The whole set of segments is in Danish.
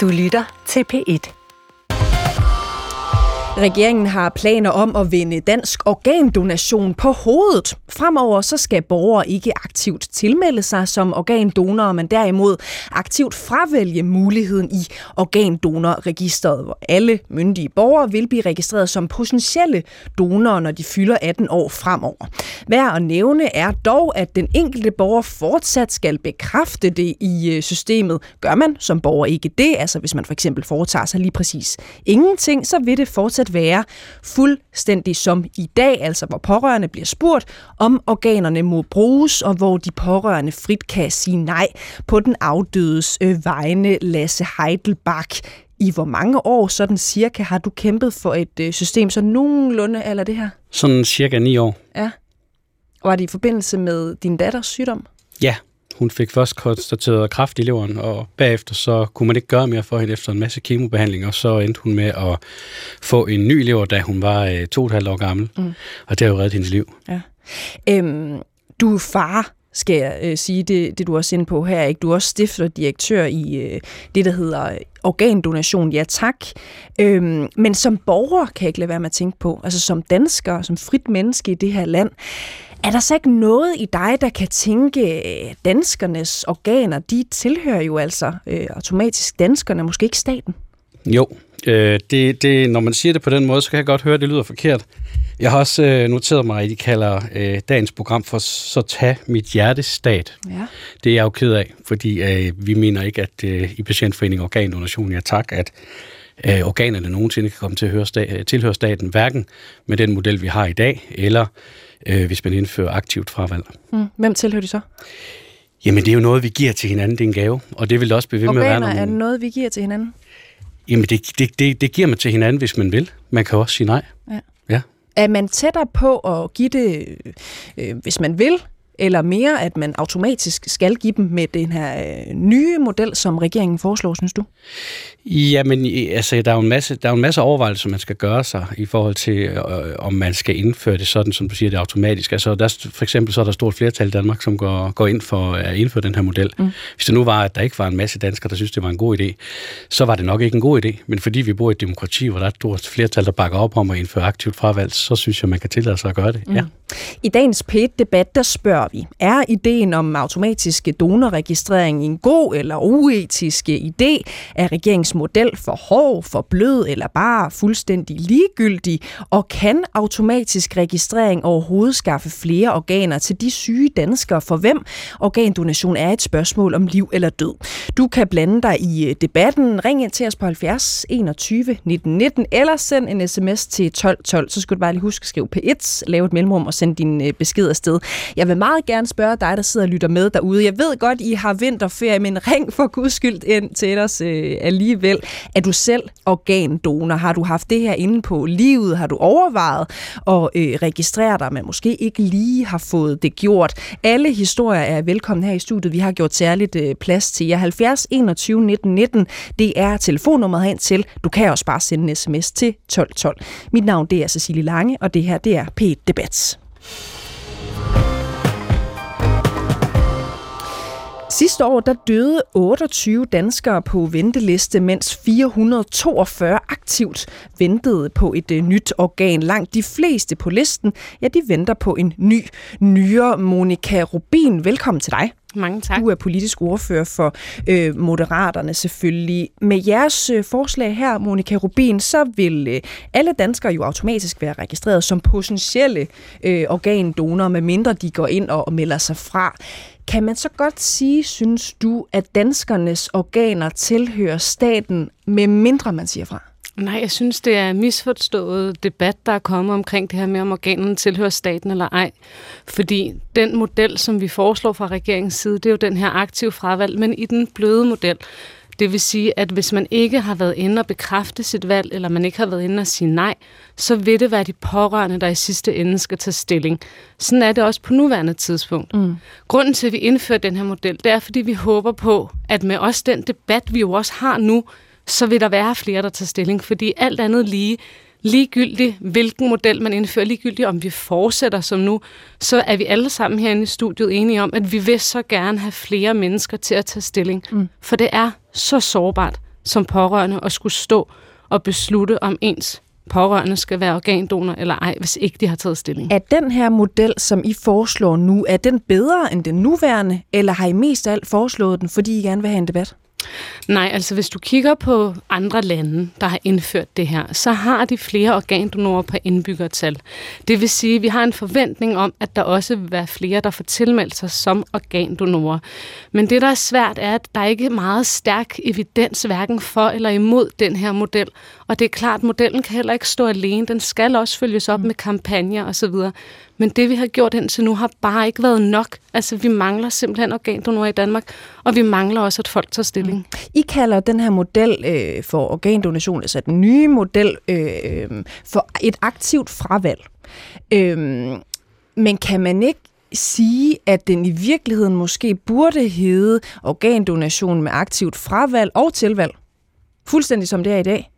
Du lytter til P1. Regeringen har planer om at vende dansk organdonation på hovedet. Fremover så skal borgere ikke aktivt tilmelde sig som organdonorer, men derimod aktivt fravælge muligheden i organdonorregisteret, hvor alle myndige borgere vil blive registreret som potentielle donorer, når de fylder 18 år fremover. Værd at nævne er dog, at den enkelte borger fortsat skal bekræfte det i øh, systemet. Gør man som borger ikke det, altså hvis man for eksempel foretager sig lige præcis ingenting, så vil det fortsat være fuldstændig som i dag, altså hvor pårørende bliver spurgt, om organerne må bruges, og hvor de pårørende frit kan sige nej på den afdødes øh, vegne, Lasse Heidelbach. I hvor mange år, sådan cirka, har du kæmpet for et øh, system, så nogenlunde eller det her? Sådan cirka ni år. Ja. Var det i forbindelse med din datters sygdom? Ja, hun fik først konstateret kræft i leveren, og bagefter så kunne man ikke gøre mere for hende efter en masse kemobehandling, og så endte hun med at få en ny lever, da hun var øh, to og et halvt år gammel. Mm. Og det har jo reddet hendes liv. Ja. Øhm, du er far, skal jeg øh, sige, det, det du også inde på her. Ikke? Du er også stifter direktør i øh, det, der hedder organdonation, ja tak. Øhm, men som borger kan jeg ikke lade være med at tænke på, altså som dansker, som frit menneske i det her land, er der så ikke noget i dig, der kan tænke, danskernes organer, de tilhører jo altså øh, automatisk danskerne, måske ikke staten? Jo, øh, det, det, når man siger det på den måde, så kan jeg godt høre, at det lyder forkert. Jeg har også øh, noteret mig, at I kalder øh, dagens program for Så tag mit hjertestat. Ja. Det er jeg jo ked af, fordi øh, vi mener ikke, at øh, i Patientforeningen Organdonation, ja tak, at øh, organerne nogensinde kan komme til at høre sta- tilhøre staten, hverken med den model, vi har i dag, eller øh, hvis man indfører aktivt fravalg. Mm. Hvem tilhører de så? Jamen, det er jo noget, vi giver til hinanden, det er en gave, og det vil også blive ved med at være Organer er noget, vi giver til hinanden? Jamen, det, det, det, det giver man til hinanden, hvis man vil. Man kan også sige nej. Ja. Ja. Er man tættere på at give det, øh, hvis man vil, eller mere, at man automatisk skal give dem med den her øh, nye model, som regeringen foreslår, synes du? Jamen, altså, der er jo en masse, der er en masse overvejelser, man skal gøre sig i forhold til, øh, om man skal indføre det sådan, som du siger, det er automatisk. Altså, der, er- for eksempel så er der stort flertal i Danmark, som går, går ind for at indføre den her model. Mm. Hvis det nu var, at der ikke var en masse danskere, der synes, det var en god idé, så var det nok ikke en god idé. Men fordi vi bor i et demokrati, hvor der er et stort flertal, der bakker op om at indføre aktivt fravalg, så synes jeg, man kan tillade sig at gøre det. Mm. Ja. I dagens P1-debat, der spørger vi, er ideen om automatisk donorregistrering en god eller uetisk idé? Er regeringens model for hård, for blød eller bare fuldstændig ligegyldig? Og kan automatisk registrering overhovedet skaffe flere organer til de syge danskere, for hvem organdonation er et spørgsmål om liv eller død? Du kan blande dig i øh, debatten. Ring ind til os på 70 21 19 19, eller send en sms til 12 12. Så skal du bare lige huske at skrive P1, lave et mellemrum og sende din øh, besked afsted. Jeg vil meget gerne spørge dig, der sidder og lytter med derude. Jeg ved godt, I har vinterferie, men ring for guds skyld ind til os øh, alligevel. Er du selv organdonor? Har du haft det her inde på livet? Har du overvejet at øh, registrere dig, men måske ikke lige har fået det gjort? Alle historier er velkommen her i studiet. Vi har gjort særligt øh, plads til jer. 70 21 19 19, det er telefonnummeret hen til. Du kan også bare sende en sms til 1212. 12. Mit navn det er Cecilie Lange, og det her det er P1 Debat. Sidste år der døde 28 danskere på venteliste, mens 442 aktivt ventede på et øh, nyt organ. Langt de fleste på listen, ja, de venter på en ny nyere. Monika Rubin, velkommen til dig. Mange tak. Du er politisk ordfører for øh, Moderaterne selvfølgelig. Med jeres øh, forslag her, Monika Rubin, så vil øh, alle danskere jo automatisk være registreret som potentielle øh, organdonorer, medmindre de går ind og, og melder sig fra. Kan man så godt sige, synes du, at danskernes organer tilhører staten, med mindre man siger fra? Nej, jeg synes, det er en misforstået debat, der er kommet omkring det her med, om organerne tilhører staten eller ej. Fordi den model, som vi foreslår fra regeringens side, det er jo den her aktive fravalg, men i den bløde model. Det vil sige, at hvis man ikke har været inde og bekræfte sit valg, eller man ikke har været inde og sige nej, så vil det være de pårørende, der i sidste ende skal tage stilling. Sådan er det også på nuværende tidspunkt. Mm. Grunden til, at vi indfører den her model, det er, fordi vi håber på, at med også den debat, vi jo også har nu, så vil der være flere, der tager stilling. Fordi alt andet lige, ligegyldigt hvilken model man indfører, ligegyldigt om vi fortsætter som nu, så er vi alle sammen herinde i studiet enige om, at vi vil så gerne have flere mennesker til at tage stilling. Mm. For det er så sårbart, som pårørende at skulle stå og beslutte, om ens pårørende skal være organdonor eller ej, hvis ikke de har taget stilling. Er den her model, som I foreslår nu, er den bedre end den nuværende, eller har I mest af alt foreslået den, fordi I gerne vil have en debat? Nej, altså hvis du kigger på andre lande, der har indført det her, så har de flere organdonorer per indbyggertal. Det vil sige, at vi har en forventning om, at der også vil være flere, der får tilmeldt sig som organdonorer. Men det, der er svært, er, at der ikke er meget stærk evidens hverken for eller imod den her model. Og det er klart, at modellen kan heller ikke stå alene. Den skal også følges op med kampagner osv. Men det, vi har gjort indtil nu, har bare ikke været nok. Altså, vi mangler simpelthen organdonorer i Danmark, og vi mangler også, at folk tager stilling. Mm. I kalder den her model øh, for organdonation, altså den nye model, øh, øh for et aktivt fravalg. Øh, men kan man ikke sige, at den i virkeligheden måske burde hedde organdonation med aktivt fravalg og tilvalg? Fuldstændig som det er i dag.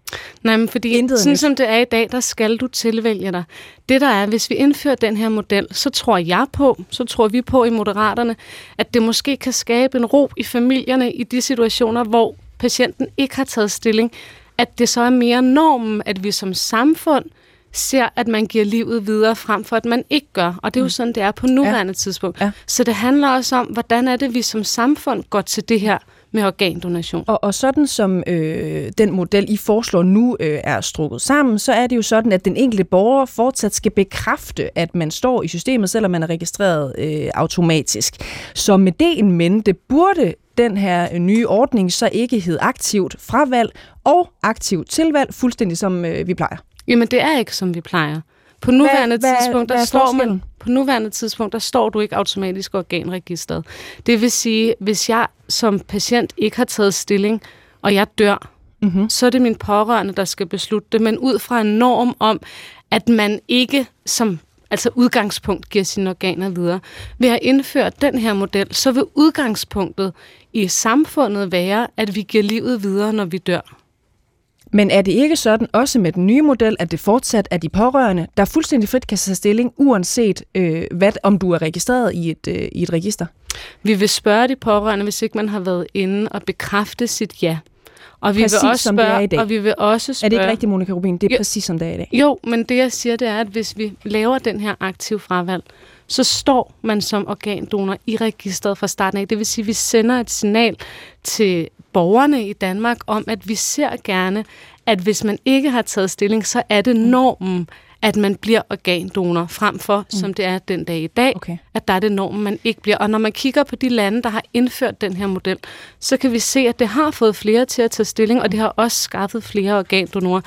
Nej, men fordi Intet sådan som det er i dag, der skal du tilvælge dig. Det der er, hvis vi indfører den her model, så tror jeg på, så tror vi på i Moderaterne, at det måske kan skabe en ro i familierne i de situationer, hvor patienten ikke har taget stilling. At det så er mere normen, at vi som samfund ser, at man giver livet videre frem for, at man ikke gør. Og det er jo mm. sådan, det er på nuværende ja. tidspunkt. Ja. Så det handler også om, hvordan er det, vi som samfund går til det her med organdonation. Og, og sådan som øh, den model, I foreslår nu, øh, er strukket sammen, så er det jo sådan, at den enkelte borger fortsat skal bekræfte, at man står i systemet, selvom man er registreret øh, automatisk. Så med det en mente burde den her nye ordning så ikke hed aktivt fravalg og aktivt tilvalg, fuldstændig som øh, vi plejer. Jamen det er ikke som vi plejer. På nuværende hvad, tidspunkt, der hvad står man, på nuværende tidspunkt, der står du ikke automatisk organregistret. Det vil sige, hvis jeg som patient ikke har taget stilling, og jeg dør, mm-hmm. så er det min pårørende, der skal beslutte det, men ud fra en norm om, at man ikke som altså udgangspunkt giver sine organer videre. Ved at indføre den her model, så vil udgangspunktet i samfundet være, at vi giver livet videre, når vi dør. Men er det ikke sådan, også med den nye model, at det fortsat er de pårørende, der fuldstændig frit kan tage stilling, uanset øh, hvad, om du er registreret i et, øh, i et register? Vi vil spørge de pårørende, hvis ikke man har været inde og bekræfte sit ja. Og vi præcis vil også som spørge, det er i dag. Og vi vil også spørge, er det ikke rigtigt, Monika Rubin? Det er jo, præcis som det er i dag. Jo, men det jeg siger, det er, at hvis vi laver den her aktiv fravalg, så står man som organdonor i registret fra starten af. Det vil sige, at vi sender et signal til borgerne i Danmark om, at vi ser gerne, at hvis man ikke har taget stilling, så er det normen, at man bliver organdonor, frem for, mm. som det er den dag i dag, okay. at der er det normen, man ikke bliver. Og når man kigger på de lande, der har indført den her model, så kan vi se, at det har fået flere til at tage stilling, og det har også skaffet flere organdonorer.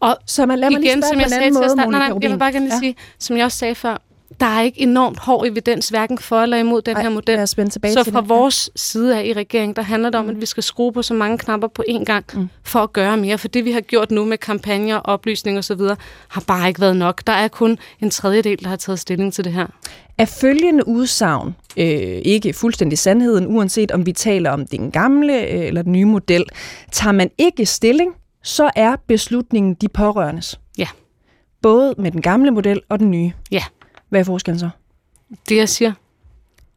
Og så man, lad mig igen, lige som jeg sagde måde, til at starte, nej, nej, jeg vil bare gerne ja. sige, som jeg også sagde før, der er ikke enormt hård evidens, hverken for eller imod den Ej, her model. Så fra det. vores side af i regeringen, der handler det om, mm. at vi skal skrue på så mange knapper på én gang, mm. for at gøre mere. For det, vi har gjort nu med kampagner, oplysning osv., har bare ikke været nok. Der er kun en tredjedel, der har taget stilling til det her. Er følgende udsagn øh, ikke fuldstændig sandheden, uanset om vi taler om den gamle øh, eller den nye model, tager man ikke stilling, så er beslutningen de pårørendes. Ja. Både med den gamle model og den nye. Ja. Hvad er forskellen så? Det, jeg siger.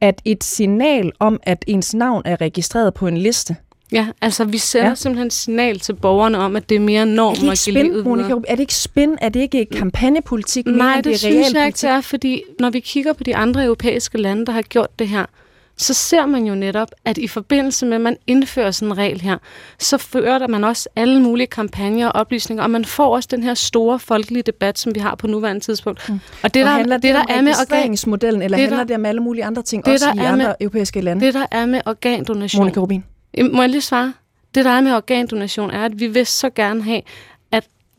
At et signal om, at ens navn er registreret på en liste. Ja, altså vi sender ja. simpelthen et signal til borgerne om, at det er mere norm at give livet Monika, Er det ikke spin? Er det ikke kampagnepolitik? Nej, det, det synes jeg ikke, det er, fordi når vi kigger på de andre europæiske lande, der har gjort det her, så ser man jo netop, at i forbindelse med, at man indfører sådan en regel her, så fører der man også alle mulige kampagner og oplysninger, og man får også den her store folkelige debat, som vi har på nuværende tidspunkt. Mm. Og det, og der, handler det, der er med registreringsmodellen, eller det, handler det om alle mulige andre ting, det, også i andre med, europæiske lande? Det, der er med organdonation... Monika Rubin. Må jeg lige svare? Det, der er med organdonation, er, at vi vil så gerne have,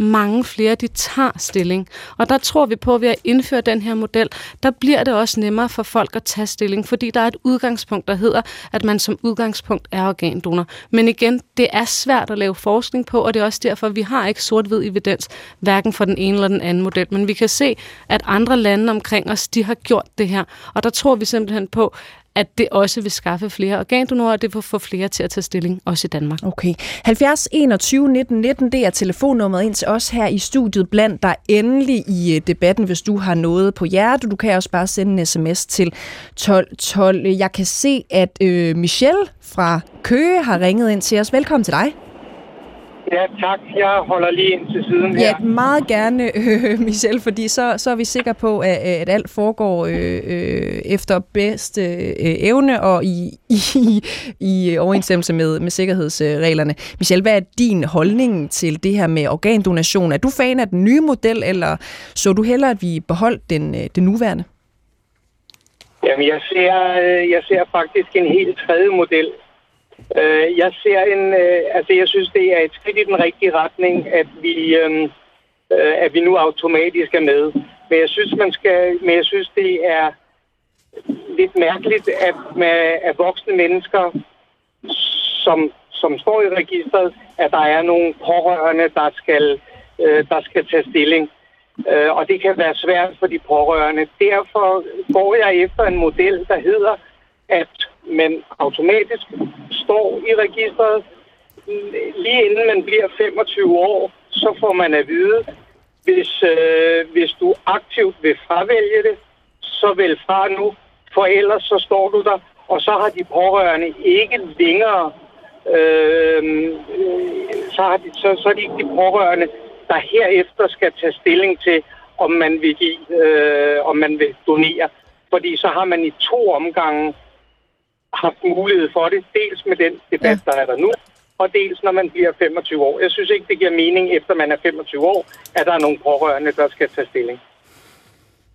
mange flere, de tager stilling. Og der tror vi på, at ved at indføre den her model, der bliver det også nemmere for folk at tage stilling, fordi der er et udgangspunkt, der hedder, at man som udgangspunkt er organdonor. Men igen, det er svært at lave forskning på, og det er også derfor, at vi har ikke sort-hvid evidens, hverken for den ene eller den anden model. Men vi kan se, at andre lande omkring os, de har gjort det her. Og der tror vi simpelthen på, at det også vil skaffe flere organdonorer, og det vil få flere til at tage stilling, også i Danmark. Okay. 70 21 19 19, det er telefonnummeret ind til os her i studiet. Blandt dig endelig i øh, debatten, hvis du har noget på hjertet. Du kan også bare sende en sms til 12 12. Jeg kan se, at øh, Michelle fra Køge har ringet ind til os. Velkommen til dig. Ja, tak. Jeg holder lige ind til siden her. Ja, meget gerne, øh, Michel, fordi så, så er vi sikre på, at, at alt foregår øh, øh, efter bedste øh, evne og i, i, i overensstemmelse med, med sikkerhedsreglerne. Michel, hvad er din holdning til det her med organdonation? Er du fan af den nye model, eller så du hellere, at vi beholdt den, øh, den nuværende? Jamen, jeg ser, øh, jeg ser faktisk en helt tredje model. Øh, jeg ser en, øh, altså jeg synes, det er et skridt i den rigtige retning, at vi, øhm, øh, at vi nu automatisk er med. Men jeg synes, man skal, men jeg synes, det er lidt mærkeligt, at med at voksne mennesker, som, som står i registret, at der er nogle pårørende, der skal, øh, der skal tage stilling. Øh, og det kan være svært for de pårørende. Derfor går jeg efter en model, der hedder, at man automatisk står i registret. Lige inden man bliver 25 år, så får man at vide, hvis, øh, hvis du aktivt vil fravælge det, så vælg fra nu, for ellers så står du der, og så har de pårørende ikke længere, øh, øh så, har de, så, så er de ikke de pårørende, der herefter skal tage stilling til, om man vil give, øh, om man vil donere. Fordi så har man i to omgange haft mulighed for det. Dels med den debat, ja. der er der nu, og dels når man bliver 25 år. Jeg synes ikke, det giver mening, efter man er 25 år, at der er nogle pårørende, der skal tage stilling.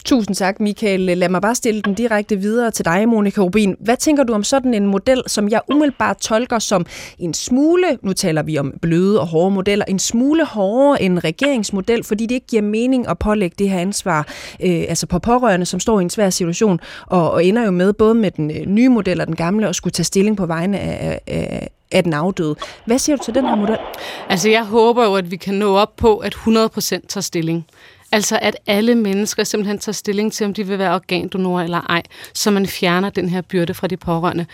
Tusind tak, Michael. Lad mig bare stille den direkte videre til dig, Monika Rubin. Hvad tænker du om sådan en model, som jeg umiddelbart tolker som en smule, nu taler vi om bløde og hårde modeller, en smule hårdere end regeringsmodel, fordi det ikke giver mening at pålægge det her ansvar øh, altså på pårørende, som står i en svær situation, og, og ender jo med både med den øh, nye model og den gamle, og skulle tage stilling på vegne af, af, af den afdøde. Hvad siger du til den her model? Altså, jeg håber jo, at vi kan nå op på, at 100% tager stilling. Altså at alle mennesker simpelthen tager stilling til, om de vil være organdonorer eller ej, så man fjerner den her byrde fra de pårørende.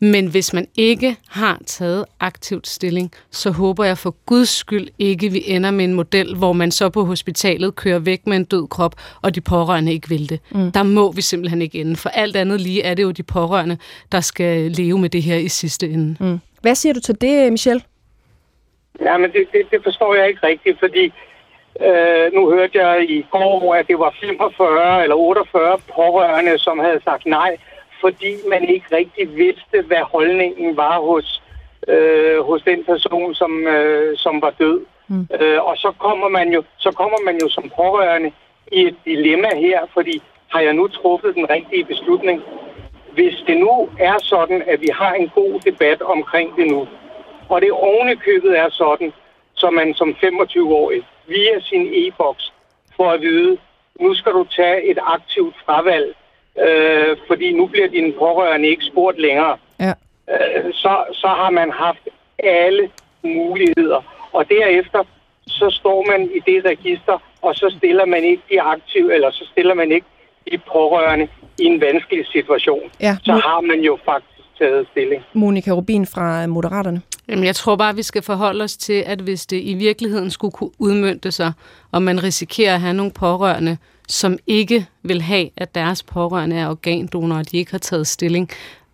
Men hvis man ikke har taget aktivt stilling, så håber jeg for guds skyld ikke, vi ender med en model, hvor man så på hospitalet kører væk med en død krop, og de pårørende ikke vil det. Mm. Der må vi simpelthen ikke ende. For alt andet lige er det jo de pårørende, der skal leve med det her i sidste ende. Mm. Hvad siger du til det, Michelle? Ja, men det, det, det forstår jeg ikke rigtigt, fordi Øh, nu hørte jeg i går, at det var 45 eller 48 pårørende, som havde sagt nej, fordi man ikke rigtig vidste, hvad holdningen var hos, øh, hos den person, som, øh, som var død. Mm. Øh, og så kommer, man jo, så kommer man jo som pårørende i et dilemma her, fordi har jeg nu truffet den rigtige beslutning? Hvis det nu er sådan, at vi har en god debat omkring det nu, og det ovenikøbet er sådan, så man som 25-årig via sin e-boks for at vide, nu skal du tage et aktivt fravalg, øh, fordi nu bliver dine pårørende ikke spurgt længere. Ja. Øh, så, så har man haft alle muligheder. Og derefter, så står man i det register, og så stiller man ikke de aktive, eller så stiller man ikke de pårørende i en vanskelig situation. Ja. Så har man jo faktisk taget stilling. Monika Rubin fra Moderaterne. Jamen, jeg tror bare, vi skal forholde os til, at hvis det i virkeligheden skulle kunne udmyndte sig, og man risikerer at have nogle pårørende, som ikke vil have, at deres pårørende er organdonorer, og de ikke har taget stilling,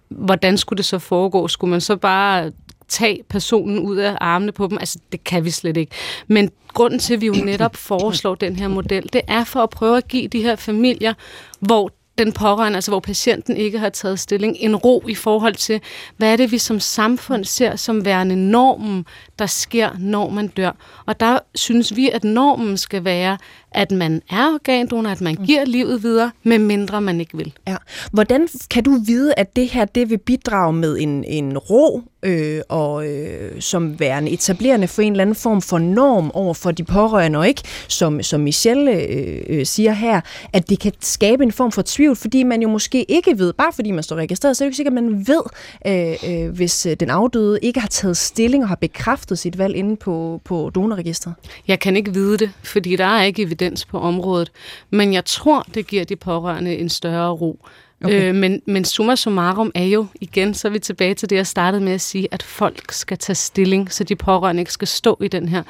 hvordan skulle det så foregå? Skulle man så bare tage personen ud af armene på dem? Altså, det kan vi slet ikke. Men grunden til, at vi jo netop foreslår den her model, det er for at prøve at give de her familier, hvor den pårørende, altså hvor patienten ikke har taget stilling, en ro i forhold til, hvad er det, vi som samfund ser som værende normen, der sker, når man dør. Og der synes vi, at normen skal være, at man er organdonor, at man giver livet videre, med mindre man ikke vil. Ja. Hvordan kan du vide, at det her det vil bidrage med en, en ro øh, og øh, som værende etablerende for en eller anden form for norm over for de pårørende, og ikke, som, som Michelle øh, øh, siger her, at det kan skabe en form for tvivl, fordi man jo måske ikke ved, bare fordi man står registreret, så er det ikke sikkert, at man ved, øh, øh, hvis den afdøde ikke har taget stilling og har bekræftet sit valg inde på, på donorregistret. Jeg kan ikke vide det, fordi der er ikke evidens på området, men jeg tror, det giver de pårørende en større ro. Okay. Øh, men, men summa summarum er jo, igen, så er vi tilbage til det, jeg startede med at sige, at folk skal tage stilling, så de pårørende ikke skal stå i den her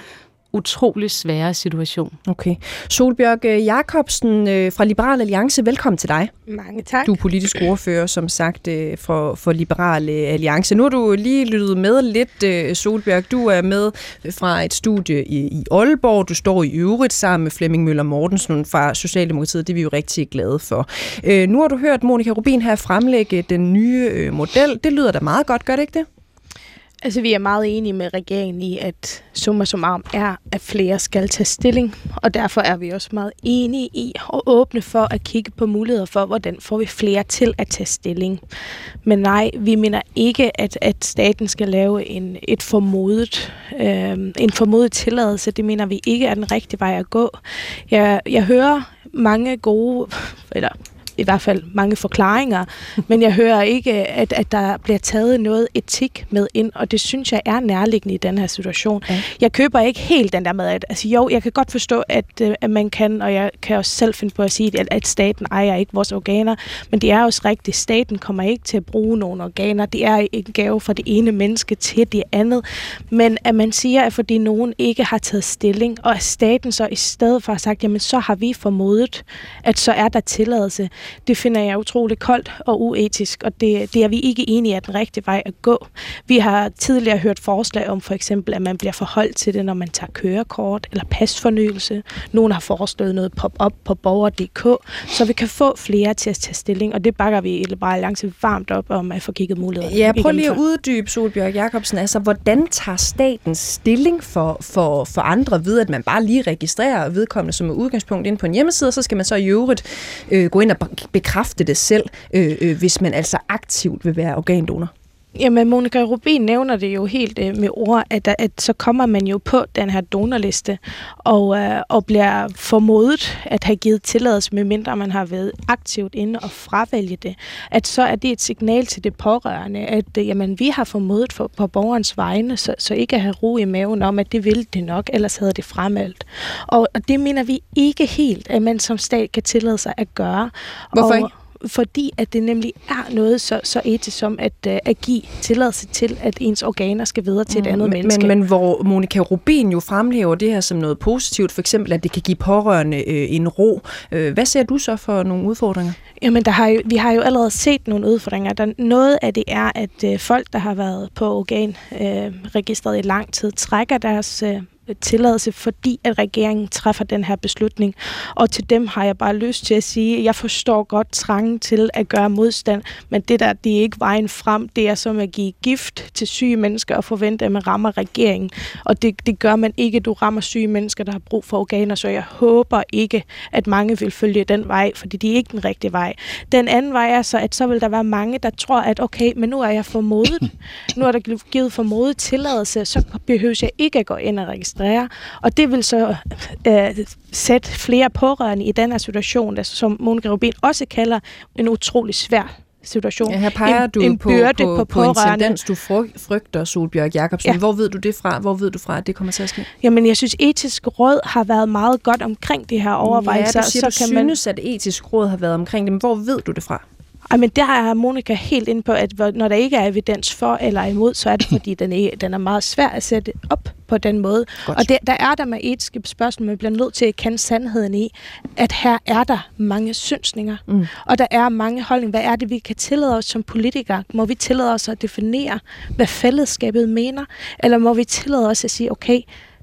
utrolig svære situation. Okay. Solbjørg øh, Jacobsen øh, fra Liberal Alliance, velkommen til dig. Mange tak. Du er politisk ordfører, som sagt, øh, for, for Liberal Alliance. Nu har du lige lyttet med lidt, Solbjørg. Du er med fra et studie i, i Aalborg. Du står i øvrigt sammen med Flemming Møller Mortensen fra Socialdemokratiet. Det er vi jo rigtig glade for. Nu har du hørt Monika Rubin her fremlægge den nye model. Det lyder da meget godt, gør det ikke det? Altså, vi er meget enige med regeringen i, at summa summarum er, at flere skal tage stilling, og derfor er vi også meget enige i at åbne for at kigge på muligheder for, hvordan får vi flere til at tage stilling. Men nej, vi mener ikke, at, at staten skal lave en, et formodet, øh, en formodet tilladelse. Det mener vi ikke er den rigtige vej at gå. Jeg, jeg hører mange gode, eller i hvert fald mange forklaringer, men jeg hører ikke, at, at der bliver taget noget etik med ind, og det synes jeg er nærliggende i den her situation. Ja. Jeg køber ikke helt den der med, at altså, jo, jeg kan godt forstå, at, øh, at man kan, og jeg kan også selv finde på at sige, at, at staten ejer ikke vores organer, men det er også rigtigt, staten kommer ikke til at bruge nogle organer. Det er en gave fra det ene menneske til det andet, men at man siger, at fordi nogen ikke har taget stilling, og at staten så i stedet for har sagt, jamen så har vi formodet, at så er der tilladelse det finder jeg utrolig koldt og uetisk, og det, det er vi ikke enige i er den rigtige vej at gå. Vi har tidligere hørt forslag om for eksempel, at man bliver forholdt til det, når man tager kørekort eller pasfornyelse. Nogle har foreslået noget pop-up på borger.dk, så vi kan få flere til at tage stilling, og det bakker vi i Liberale Alliance varmt op om at få kigget muligheder. Ja, prøv lige at uddybe, Solbjørg Jacobsen. Altså, hvordan tager staten stilling for, for, for andre ved, at man bare lige registrerer vedkommende som er udgangspunkt ind på en hjemmeside, og så skal man så i øvrigt øh, gå ind og bekræfte det selv, øh, øh, hvis man altså aktivt vil være organdonor? Jamen, Monika Rubin nævner det jo helt øh, med ord, at, at så kommer man jo på den her donorliste og, øh, og bliver formodet at have givet tilladelse, medmindre man har været aktivt inde og fravælge det. At så er det et signal til det pårørende, at øh, jamen, vi har formodet for, på borgerens vegne, så, så ikke at have ro i maven om, at det vil det nok, ellers havde det fremeldt. Og, og det mener vi ikke helt, at man som stat kan tillade sig at gøre. Hvorfor og, ikke? Fordi at det nemlig er noget så, så etisk som at, uh, at give tilladelse til, at ens organer skal videre til et mm, andet men, menneske. Men, men hvor Monika Rubin jo fremhæver det her som noget positivt, for eksempel at det kan give pårørende øh, en ro. Øh, hvad ser du så for nogle udfordringer? Jamen, der har jo, vi har jo allerede set nogle udfordringer. Der, noget af det er, at øh, folk, der har været på organregistret øh, i lang tid, trækker deres øh, tilladelse, fordi at regeringen træffer den her beslutning. Og til dem har jeg bare lyst til at sige, at jeg forstår godt trangen til at gøre modstand, men det der, det er ikke vejen frem. Det er som at give gift til syge mennesker og forvente, at man rammer regeringen. Og det, det gør man ikke. Du rammer syge mennesker, der har brug for organer, så jeg håber ikke, at mange vil følge den vej, fordi det er ikke den rigtige vej. Den anden vej er så, at så vil der være mange, der tror, at okay, men nu er jeg formodet. Nu er der givet formodet tilladelse, så behøver jeg ikke at gå ind og registrere registrere. Og det vil så øh, sætte flere pårørende i den her situation, altså, som Monika Rubin også kalder en utrolig svær situation. Ja, her peger en, du en på, byrde på, på, på en tendens, du frygter, Solbjørg Jacobsen. Ja. Hvor ved du det fra? Hvor ved du fra, at det kommer til at ske? Jamen, jeg synes, etisk råd har været meget godt omkring det her overvejelser. Ja, du siger, så du kan synes, man... at etisk råd har været omkring det, men hvor ved du det fra? Ej, men der er Monika helt ind på, at når der ikke er evidens for eller imod, så er det fordi, den er, den er meget svær at sætte op på den måde. Godt. Og det, der er der med etiske spørgsmål, man bliver nødt til at kende sandheden i, at her er der mange synsninger, mm. og der er mange holdninger. Hvad er det, vi kan tillade os som politikere? Må vi tillade os at definere, hvad fællesskabet mener? Eller må vi tillade os at sige, okay,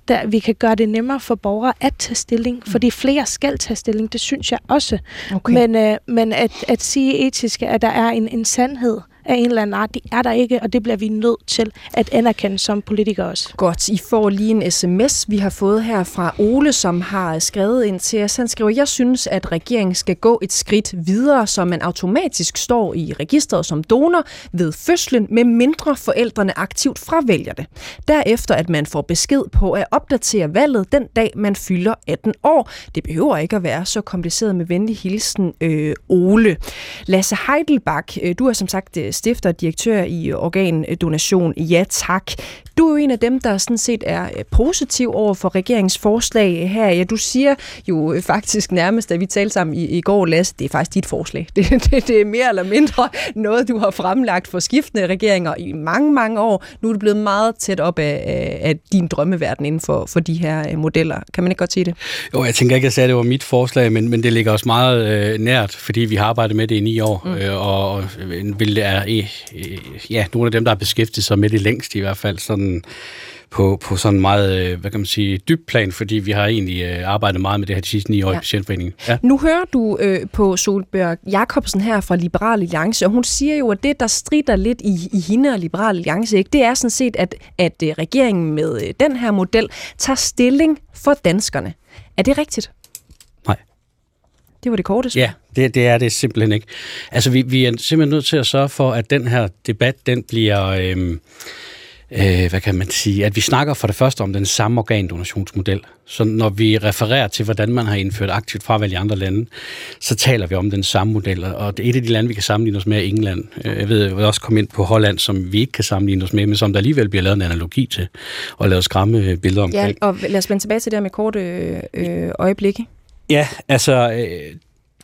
der vi kan gøre det nemmere for borgere at tage stilling, mm. fordi flere skal tage stilling, det synes jeg også. Okay. Men, øh, men at, at sige etisk, at der er en, en sandhed, af en eller anden art. Det er der ikke, og det bliver vi nødt til at anerkende som politikere også. Godt, I får lige en sms, vi har fået her fra Ole, som har skrevet ind til os. Han skriver, jeg synes, at regeringen skal gå et skridt videre, så man automatisk står i registret som donor ved fødslen, med mindre forældrene aktivt fravælger det. Derefter, at man får besked på at opdatere valget den dag, man fylder 18 år. Det behøver ikke at være så kompliceret med venlig hilsen, øh, Ole. Lasse Heidelbach, øh, du er som sagt øh, stifter og direktør i Organdonation. Ja tak. Du er jo en af dem, der sådan set er øh, positiv over for regeringens forslag her. Ja, du siger jo øh, faktisk nærmest, da vi talte sammen i, i går, Lasse, det er faktisk dit forslag. Det, det, det er mere eller mindre noget, du har fremlagt for skiftende regeringer i mange, mange år. Nu er det blevet meget tæt op af, af din drømmeverden inden for, for de her øh, modeller. Kan man ikke godt sige det? Jo, jeg tænker ikke, at jeg sagde, at det var mit forslag, men, men det ligger også meget øh, nært, fordi vi har arbejdet med det i ni år, mm. øh, og, og vil er øh, ja, nogle af dem, der har beskæftiget sig med det længst i hvert fald, sådan på, på sådan meget, øh, hvad kan man sige, dybt plan, fordi vi har egentlig øh, arbejdet meget med det her de sidste ni år ja. i Patientforeningen. Ja. Nu hører du øh, på Solberg Jakobsen her fra Liberal Alliance, og hun siger jo, at det, der strider lidt i, i hende og Liberal Alliance, ikke, det er sådan set, at, at øh, regeringen med øh, den her model tager stilling for danskerne. Er det rigtigt? Nej. Det var det korte svar. Ja, det, det er det simpelthen ikke. Altså, vi, vi er simpelthen nødt til at sørge for, at den her debat, den bliver... Øh, øh, hvad kan man sige, at vi snakker for det første om den samme organdonationsmodel. Så når vi refererer til, hvordan man har indført aktivt fravalg i andre lande, så taler vi om den samme model. Og det er et af de lande, vi kan sammenligne os med, er England. Øh, jeg ved, jeg vil også komme ind på Holland, som vi ikke kan sammenligne os med, men som der alligevel bliver lavet en analogi til, og lavet skræmme billeder omkring. Ja, og lad os vende tilbage til det her med korte øh, øjeblikke. Ja, altså, øh,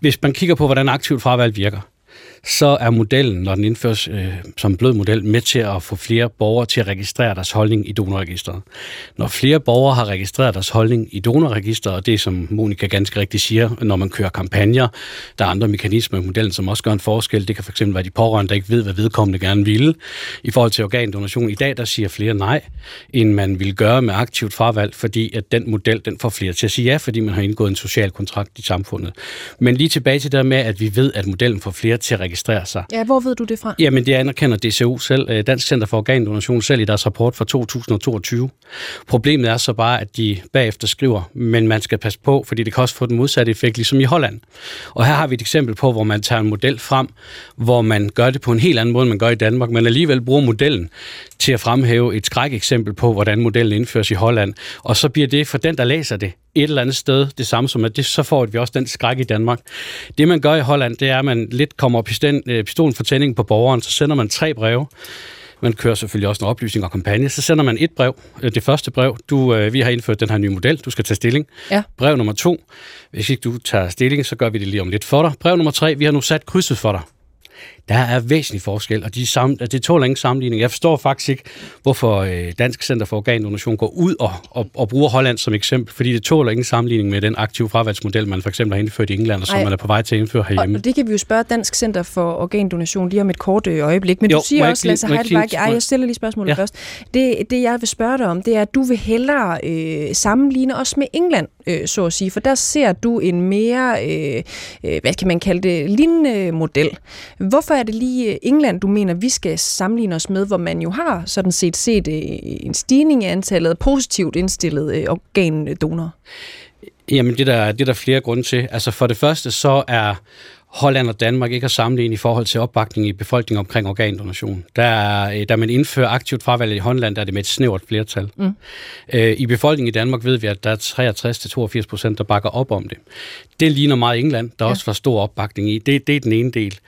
hvis man kigger på, hvordan aktivt fravalg virker, så er modellen, når den indføres øh, som blød model, med til at få flere borgere til at registrere deres holdning i donorregisteret. Når flere borgere har registreret deres holdning i donorregisteret, og det som Monika ganske rigtigt siger, når man kører kampagner, der er andre mekanismer i modellen, som også gør en forskel. Det kan fx være de pårørende, der ikke ved, hvad vedkommende gerne ville. I forhold til organdonation i dag, der siger flere nej, end man vil gøre med aktivt fravalg, fordi at den model, den får flere til at sige ja, fordi man har indgået en social kontrakt i samfundet. Men lige tilbage til det med, at vi ved, at modellen får flere til at registrere sig. Ja, hvor ved du det fra? Jamen, det anerkender DCU selv, øh, Dansk Center for Organdonation selv i deres rapport fra 2022. Problemet er så bare, at de bagefter skriver, men man skal passe på, fordi det kan også få den modsatte effekt, ligesom i Holland. Og her har vi et eksempel på, hvor man tager en model frem, hvor man gør det på en helt anden måde, end man gør i Danmark, men alligevel bruger modellen til at fremhæve et skrækeksempel på, hvordan modellen indføres i Holland. Og så bliver det for den, der læser det, et eller andet sted det samme som, at det, så får vi også den skræk i Danmark. Det, man gør i Holland, det er, at man lidt kommer pisten, øh, pistolen for tændingen på borgeren, så sender man tre breve. Man kører selvfølgelig også en oplysning og kampagne. Så sender man et brev. Øh, det første brev, du, øh, vi har indført den her nye model, du skal tage stilling. Ja. Brev nummer to, hvis ikke du tager stilling, så gør vi det lige om lidt for dig. Brev nummer tre, vi har nu sat krydset for dig. Der er væsentlig forskel, og de sam, det tåler ingen sammenligning. Jeg forstår faktisk ikke, hvorfor øh, Dansk Center for Organdonation går ud og, og, og bruger Holland som eksempel, fordi det tåler ingen sammenligning med den aktive fravalgsmodel, man for eksempel har indført i England, og som Ej, man er på vej til at indføre herhjemme. Og det kan vi jo spørge Dansk Center for Organdonation lige om et kort øh, øjeblik. Men jo, du siger også, Lasse Heidelberg, ej, jeg stiller lige spørgsmålet ja. først. Det, det, jeg vil spørge dig om, det er, at du vil hellere øh, sammenligne os med England, øh, så at sige, for der ser du en mere, øh, øh, hvad kan man kalde det, lignende model. Hvorfor er det lige øh, England, du mener, vi skal sammenligne os med, hvor man jo har sådan set set øh, en stigning i antallet af positivt indstillede øh, organdonorer? Jamen, det der, det er der flere grunde til. Altså for det første, så er Holland og Danmark ikke at sammenligne i forhold til opbakning i befolkningen omkring organdonation. Der, øh, da man indfører aktivt fravalg i Holland, der er det med et snævert flertal. Mm. Øh, I befolkningen i Danmark ved vi, at der er 63-82 procent, der bakker op om det. Det ligner meget England, der ja. også var stor opbakning i. Det, det er den ene del.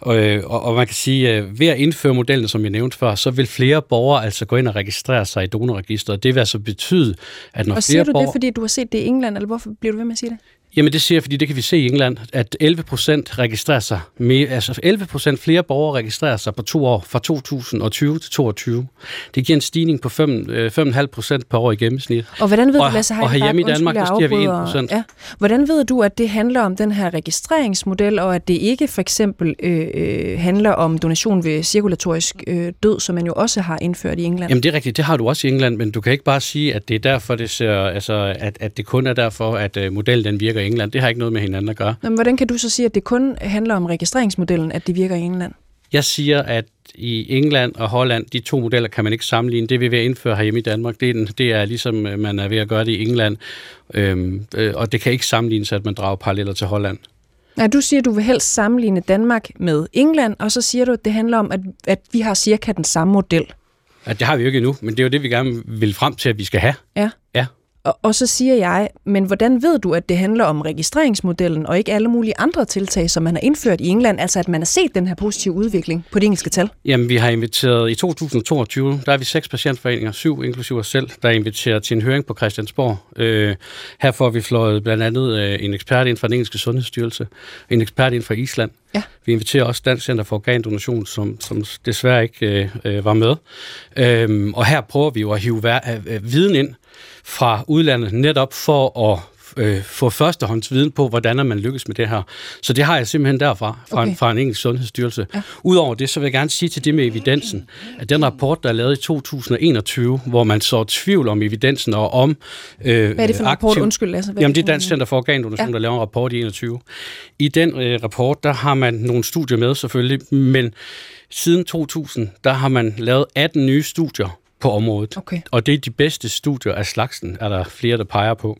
Og, øh, og, og man kan sige, at ved at indføre modellen, som jeg nævnte før, så vil flere borgere altså gå ind og registrere sig i donorregistret. Det vil altså betyde, at når og flere siger du det, fordi du har set det i England, eller hvorfor bliver du ved med at sige det? Jamen det siger jeg, fordi det kan vi se i England, at 11 procent registrerer sig, med, altså 11 procent flere borgere registrerer sig på to år, fra 2020 til 2022. Det giver en stigning på 5,5 øh, procent per år i gennemsnit. Og hvordan ved du, Lasse Og herhjemme i Danmark, der stiger vi 1 procent. Ja. Hvordan ved du, at det handler om den her registreringsmodel, og at det ikke for eksempel øh, øh, handler om donation ved cirkulatorisk øh, død, som man jo også har indført i England? Jamen det er rigtigt, det har du også i England, men du kan ikke bare sige, at det er derfor, det ser, altså, at, at det kun er derfor, at øh, modellen den virker i England. Det har ikke noget med hinanden at gøre. Men hvordan kan du så sige, at det kun handler om registreringsmodellen, at det virker i England? Jeg siger, at i England og Holland, de to modeller kan man ikke sammenligne. Det vi er ved at indføre herhjemme i Danmark, det er, det er ligesom øh, man er ved at gøre det i England. Øhm, øh, og det kan ikke sammenlignes, at man drager paralleller til Holland. Ja, du siger, at du vil helst sammenligne Danmark med England, og så siger du, at det handler om, at, at vi har cirka den samme model. Ja, det har vi jo ikke endnu, men det er jo det, vi gerne vil frem til, at vi skal have. Ja. Ja. Og, og så siger jeg, men hvordan ved du, at det handler om registreringsmodellen, og ikke alle mulige andre tiltag, som man har indført i England, altså at man har set den her positive udvikling på de engelske tal? Jamen, vi har inviteret i 2022, der er vi seks patientforeninger, syv inklusive os selv, der er inviteret til en høring på Christiansborg. Øh, her får vi flået blandt andet øh, en ekspert ind fra den engelske sundhedsstyrelse, en ekspert ind fra Island. Ja. Vi inviterer også Dansk Center for Organdonation, som, som desværre ikke øh, øh var med. Øh, og her prøver vi jo at hive øh, viden ind fra udlandet, netop for at øh, få førstehåndsviden på, hvordan man lykkes med det her. Så det har jeg simpelthen derfra, fra, okay. en, fra en engelsk sundhedsstyrelse. Ja. Udover det, så vil jeg gerne sige til det med evidensen, at den rapport, der er lavet i 2021, hvor man så tvivl om evidensen og om... Øh, Hvad er det for en rapport? Undskyld, Lasse. Jamen, det er Dansk Center for Organdonation, ja. der laver en rapport i 21. I den øh, rapport, der har man nogle studier med selvfølgelig, men siden 2000, der har man lavet 18 nye studier på området. Okay. Og det er de bedste studier af slagsen, er der flere, der peger på.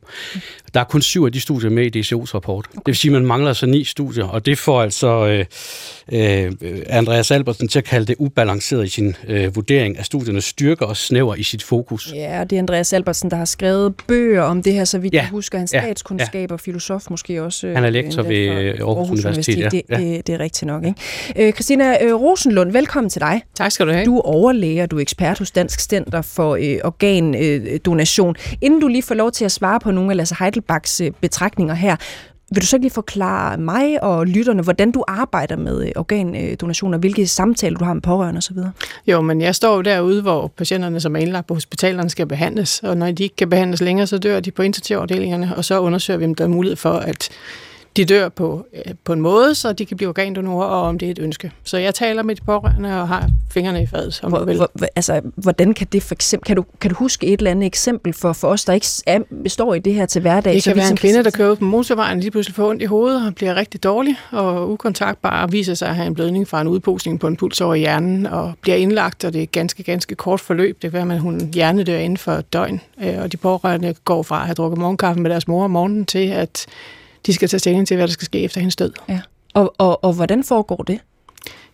Der er kun syv af de studier med i DCO's rapport. Okay. Det vil sige, at man mangler altså ni studier, og det får altså øh, øh, Andreas Albertsen til at kalde det ubalanceret i sin øh, vurdering af studiernes styrker og snæver i sit fokus. Ja, det er Andreas Albertsen, der har skrevet bøger om det her, så vidt ja. jeg husker. Han statskundskab ja. og filosof måske også. Han er lektor ved Aarhus, Aarhus Universitet. Universitet. Ja. Det, det, det er rigtigt nok. Ikke? Øh, Christina øh, Rosenlund, velkommen til dig. Tak skal du have. Du er overlæger, du er ekspert hos Dansk Center for øh, organdonation. Øh, Inden du lige får lov til at svare på nogle af Lasse Heidelbachs øh, betragtninger her, vil du så ikke lige forklare mig og lytterne, hvordan du arbejder med øh, organdonationer, øh, hvilke samtaler du har med pårørende osv.? Jo, men jeg står jo derude, hvor patienterne, som er indlagt på hospitalerne, skal behandles, og når de ikke kan behandles længere, så dør de på intensivafdelingerne, og så undersøger vi, om der er mulighed for, at de dør på, øh, på en måde, så de kan blive organdonorer, og om det er et ønske. Så jeg taler med de pårørende og har fingrene i fadet. Som hvor, hvor, altså, hvordan kan det for eksempel, kan du, kan du huske et eller andet eksempel for, for os, der ikke er, består i det her til hverdag? Det kan være en kvinde, der kører på motorvejen, lige pludselig får ondt i hovedet og bliver rigtig dårlig og ukontaktbar og viser sig at have en blødning fra en udposning på en puls over hjernen og bliver indlagt, og det er et ganske, ganske kort forløb. Det kan være, at hun hjernedør inden for et døgn, øh, og de pårørende går fra at have drukket morgenkaffe med deres mor om morgenen til, at de skal tage stilling til, hvad der skal ske efter hendes død. Ja. Og, og, og hvordan foregår det?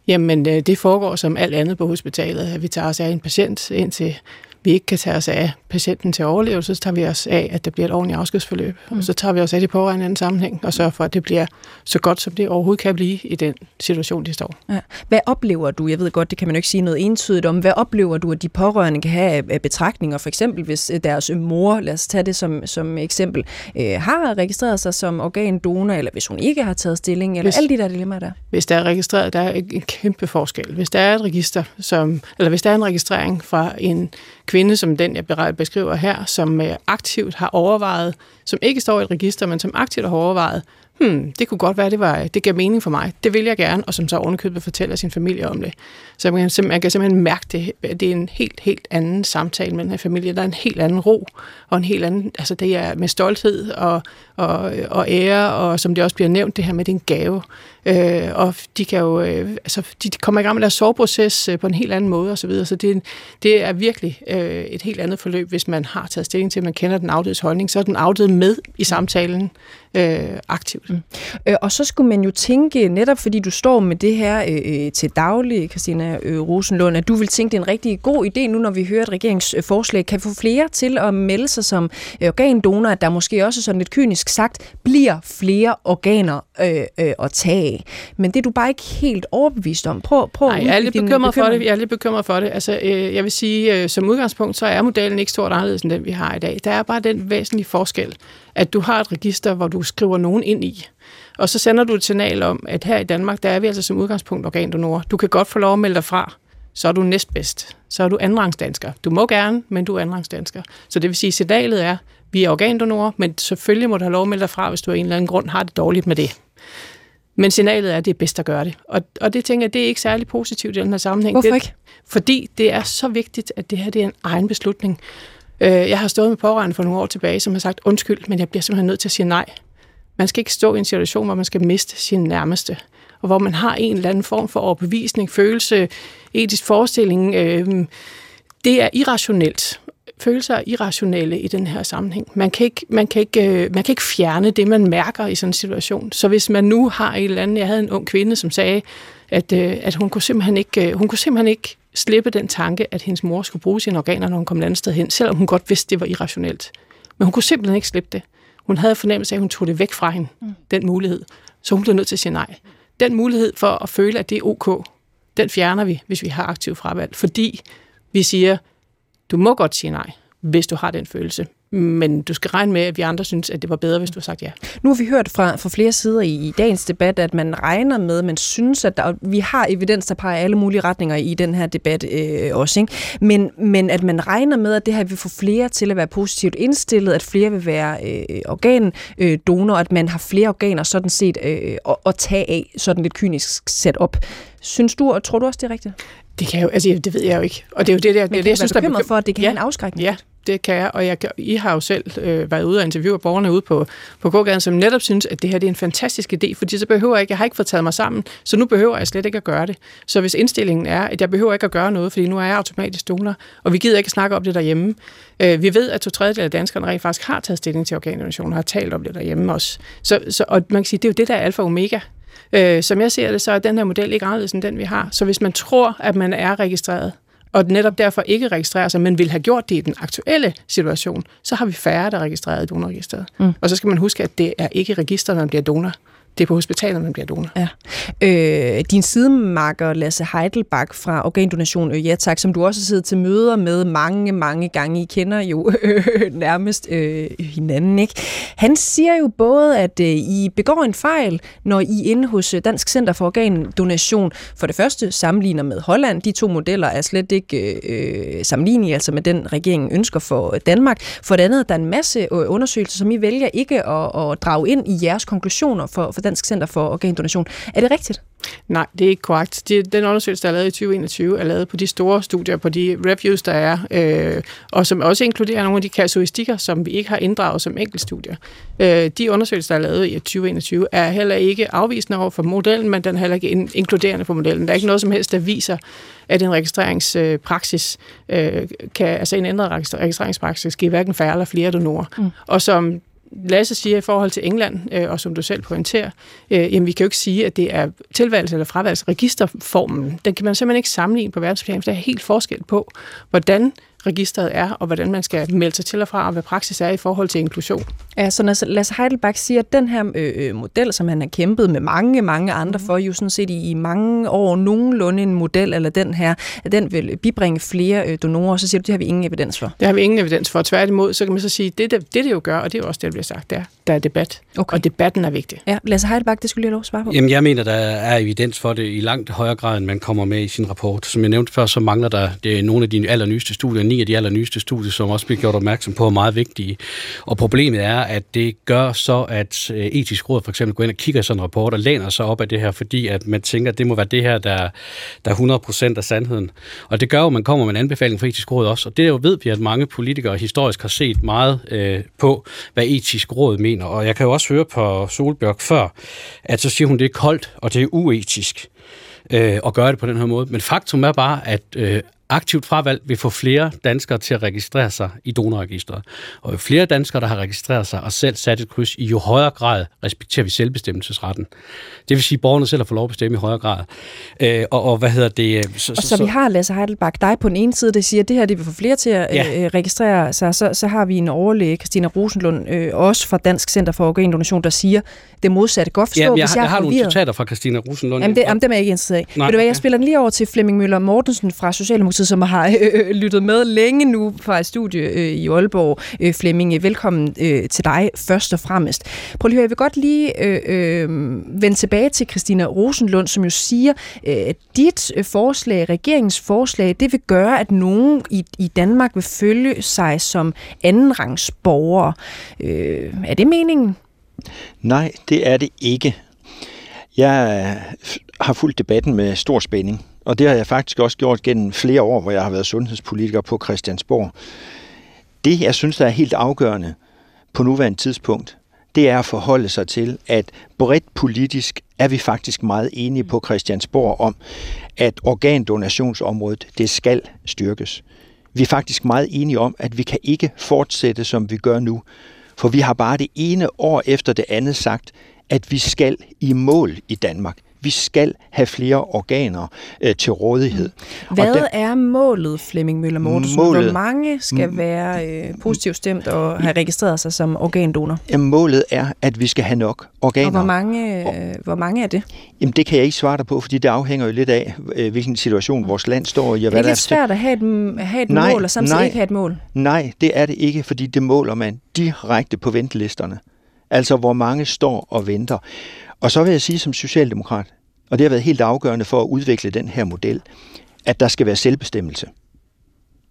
Jamen, øh, det foregår som alt andet på hospitalet, vi tager os af en patient, indtil vi ikke kan tage os af patienten til overlevelse, så tager vi os af, at det bliver et ordentligt afskedsforløb. Mm. Og så tager vi os af de pårørende i en sammenhæng, og sørger for, at det bliver så godt, som det overhovedet kan blive i den situation, de står. Ja. Hvad oplever du? Jeg ved godt, det kan man jo ikke sige noget entydigt om. Hvad oplever du, at de pårørende kan have af betragtninger? For eksempel, hvis øh, deres mor, lad os tage det som, som eksempel, øh, har registreret sig som organdonor, eller hvis hun ikke har taget stilling, eller hvis, alle de der dilemmaer der? Hvis der er registreret, der er en kæmpe forskel. Hvis der er et register, som, eller hvis der er en registrering fra en kvinde, som den jeg beskriver her, som øh, aktivt har overvejet, som ikke står i et register, men som aktivt har overvejet, hmm, det kunne godt være, det, var, det gav mening for mig, det vil jeg gerne, og som så ovenikøbet fortæller sin familie om det. Så man kan, man kan simpelthen mærke det, det er en helt, helt anden samtale med den her familie. Der er en helt anden ro, og en helt anden, altså det er med stolthed og, og, og ære, og som det også bliver nævnt, det her med, det er en gave. Øh, og de kan jo, øh, altså, de kommer i gang med deres soveproces øh, på en helt anden måde osv., så, videre. så det, det er virkelig øh, et helt andet forløb, hvis man har taget stilling til, at man kender den afdødes holdning, så er den afdøde med i samtalen øh, aktivt. Mm. Øh, og så skulle man jo tænke, netop fordi du står med det her øh, øh til daglig, Christina øh, Rosenlund, at du vil tænke, det er en rigtig god idé nu, når vi hører, et regeringsforslag kan få flere til at melde sig som øh, organdonor, at der måske også sådan lidt kynisk sagt, bliver flere organer øh, øh, at tage. Men det er du bare ikke helt overbevist om. Prøv, prøv Nej, jeg er lidt bekymret for det. Jeg er lidt bekymret for det. Altså, øh, jeg vil sige, øh, som udgangspunkt, så er modellen ikke stort anderledes end den, vi har i dag. Der er bare den væsentlige forskel, at du har et register, hvor du skriver nogen ind i. Og så sender du et signal om, at her i Danmark, der er vi altså som udgangspunkt organdonor. Du kan godt få lov at melde dig fra, så er du næstbedst. Så er du andenrangsdansker. Du må gerne, men du er andenrangsdansker. Så det vil sige, at signalet er, vi er organdonorer, men selvfølgelig må du have lov at melde dig fra, hvis du af en eller anden grund har det dårligt med det. Men signalet er, at det er bedst at gøre det. Og, og det tænker jeg, det er ikke særlig positivt i den her sammenhæng. Hvorfor ikke? fordi det er så vigtigt, at det her det er en egen beslutning. Øh, jeg har stået med pårørende for nogle år tilbage, som har sagt, undskyld, men jeg bliver simpelthen nødt til at sige nej. Man skal ikke stå i en situation, hvor man skal miste sin nærmeste, og hvor man har en eller anden form for overbevisning, følelse, etisk forestilling. Øh, det er irrationelt. Følelser er irrationelle i den her sammenhæng. Man kan, ikke, man, kan ikke, øh, man kan ikke fjerne det, man mærker i sådan en situation. Så hvis man nu har en eller anden... Jeg havde en ung kvinde, som sagde, at, øh, at hun, kunne simpelthen ikke, hun kunne simpelthen ikke slippe den tanke, at hendes mor skulle bruge sine organer, når hun kom et andet sted hen, selvom hun godt vidste, det var irrationelt. Men hun kunne simpelthen ikke slippe det. Hun havde fornemmelse af, at hun tog det væk fra hende, mm. den mulighed. Så hun blev nødt til at sige nej. Den mulighed for at føle, at det er ok, den fjerner vi, hvis vi har aktiv fravalg. Fordi vi siger, du må godt sige nej, hvis du har den følelse men du skal regne med, at vi andre synes, at det var bedre, hvis du har sagt ja. Nu har vi hørt fra, fra flere sider i, i dagens debat, at man regner med, man synes, at der, vi har evidens, der peger alle mulige retninger i den her debat øh, også. Ikke? Men, men at man regner med, at det her vil få flere til at være positivt indstillet, at flere vil være øh, organdonor, øh, at man har flere organer sådan set øh, at, at tage af, sådan lidt kynisk sat op. Synes du, og tror du også, det er rigtigt? Det kan jo, altså det ved jeg jo ikke. Og det er jo det der, Men det, det, jeg synes, der er for, at det kan ja, have en afskrækning? Ja, det kan jeg, og jeg, I har jo selv øh, været ude og interviewe borgerne ude på, på gågaden, som netop synes, at det her det er en fantastisk idé, fordi så behøver jeg ikke, jeg har ikke fået taget mig sammen, så nu behøver jeg slet ikke at gøre det. Så hvis indstillingen er, at jeg behøver ikke at gøre noget, fordi nu er jeg automatisk donor, og vi gider ikke snakke om det derhjemme. Øh, vi ved, at to tredjedel af danskerne rent faktisk har taget stilling til organdonation, og har talt om det derhjemme også. Så, så, og man kan sige, det er jo det, der er alfa og omega. Øh, som jeg ser det, så er den her model ikke anderledes end den, vi har. Så hvis man tror, at man er registreret, og netop derfor ikke registrerer sig, men vil have gjort det i den aktuelle situation, så har vi færre, der er registreret i donorregisteret. Mm. Og så skal man huske, at det er ikke registret, man bliver donor det er på hospitalet, man bliver donor. Ja. Øh, din sidemarker Lasse Heidelbach fra Organdonation øh, Ja Tak, som du også har siddet til møder med mange, mange gange. I kender jo øh, nærmest øh, hinanden, ikke? Han siger jo både, at øh, I begår en fejl, når I inde hos øh, Dansk Center for Organdonation. For det første sammenligner med Holland. De to modeller er slet ikke øh, sammenlignelige, altså med den regeringen ønsker for Danmark. For det andet, der er en masse øh, undersøgelser, som I vælger ikke at, at drage ind i jeres konklusioner for, for Dansk Center for Organdonation. Er det rigtigt? Nej, det er ikke korrekt. Den undersøgelse, der er lavet i 2021, er lavet på de store studier, på de reviews, der er, øh, og som også inkluderer nogle af de kasuistikker, som vi ikke har inddraget som enkeltstudier. Øh, de undersøgelser, der er lavet i 2021, er heller ikke afvisende over for modellen, men den er heller ikke inkluderende for modellen. Der er ikke noget som helst, der viser, at en registreringspraksis øh, kan, altså en ændret registreringspraksis, give hverken færre eller flere donorer. Mm. Og som Lasse siger i forhold til England, øh, og som du selv pointerer, øh, jamen vi kan jo ikke sige, at det er tilvalgs- eller fravalgsregisterformen. Den kan man simpelthen ikke sammenligne på verdensplan, for der er helt forskel på, hvordan registret er, og hvordan man skal melde sig til og fra, og hvad praksis er i forhold til inklusion. Ja, så når Lasse Heidelbach siger, at den her øh, øh, model, som han har kæmpet med mange, mange andre mm. for, jo sådan set i, i mange år nogenlunde en model, eller den her, at den vil bibringe flere øh, donorer, så siger du, det har vi ingen evidens for. Det har vi ingen evidens for. Tværtimod, så kan man så sige, det det, det, det jo gør, og det er jo også det, der bliver sagt, der, der er debat, okay. og debatten er vigtig. Ja, Lasse Heidelbach, det skulle jeg lov at svare på. Jamen, jeg mener, der er evidens for det i langt højere grad, end man kommer med i sin rapport. Som jeg nævnte før, så mangler der det er nogle af de allernyeste studier, ni af de allernyeste studier, som også bliver gjort opmærksom på, er meget vigtige. Og problemet er, at det gør så, at øh, etisk råd for eksempel går ind og kigger sådan en rapport og læner sig op af det her, fordi at man tænker, at det må være det her, der, der er 100% af sandheden. Og det gør jo, at man kommer med en anbefaling fra etisk råd også. Og det jo ved vi, at mange politikere historisk har set meget øh, på, hvad etisk råd mener. Og jeg kan jo også høre på Solbjørg før, at så siger hun, det er koldt, og det er uetisk øh, at gøre det på den her måde. Men faktum er bare, at øh, aktivt fravalg vil få flere danskere til at registrere sig i donorregistret. Og jo flere danskere, der har registreret sig og selv sat et kryds, i jo højere grad respekterer vi selvbestemmelsesretten. Det vil sige, at borgerne selv har fået lov at bestemme i højere grad. Øh, og, og hvad hedder det? Så, og så, så vi har Lasse Heidelbach, dig på den ene side, der siger, at det her det vil få flere til at ja. øh, registrere sig. Så, så har vi en overlæge, Christina Rosenlund, øh, også fra Dansk Center for Organdonation, der siger, det modsatte. Godt forstå, ja, jeg, hvis jeg, jeg har nogle citater fra Christina Rosenlund. Jamen, det, jamen, dem er jeg ikke interesseret i. Ved du hvad, jeg spiller den lige over til Flemming Møller Mortensen fra Socialdemokratiet Socialdemokratiet, som har øh, øh, lyttet med længe nu fra et studie øh, i Aalborg. Øh, Flemming, velkommen øh, til dig først og fremmest. Prøv lige at høre, jeg vil godt lige øh, øh, vende tilbage til Christina Rosenlund, som jo siger, øh, at dit øh, forslag, regeringens forslag, det vil gøre, at nogen i, i Danmark vil følge sig som andenrangsborgere. Øh, er det meningen? Nej, det er det ikke. Jeg har fulgt debatten med stor spænding. Og det har jeg faktisk også gjort gennem flere år, hvor jeg har været sundhedspolitiker på Christiansborg. Det, jeg synes, der er helt afgørende på nuværende tidspunkt, det er at forholde sig til, at bredt politisk er vi faktisk meget enige på Christiansborg om, at organdonationsområdet, det skal styrkes. Vi er faktisk meget enige om, at vi kan ikke fortsætte, som vi gør nu. For vi har bare det ene år efter det andet sagt, at vi skal i mål i Danmark. Vi skal have flere organer øh, til rådighed. Hvad der, er målet, Flemming Møller Mortensen? Målet, Hvor mange skal være øh, positivt stemt og have registreret sig som organdonor? Jamen, målet er, at vi skal have nok organer. Og hvor mange, øh, hvor mange er det? Jamen, det kan jeg ikke svare dig på, fordi det afhænger jo lidt af, øh, hvilken situation vores land står i. Og hvad det er ikke svært at have et, have et nej, mål, og samtidig nej, ikke have et mål? Nej, det er det ikke, fordi det måler man direkte på ventelisterne. Altså, hvor mange står og venter. Og så vil jeg sige som socialdemokrat, og det har været helt afgørende for at udvikle den her model, at der skal være selvbestemmelse.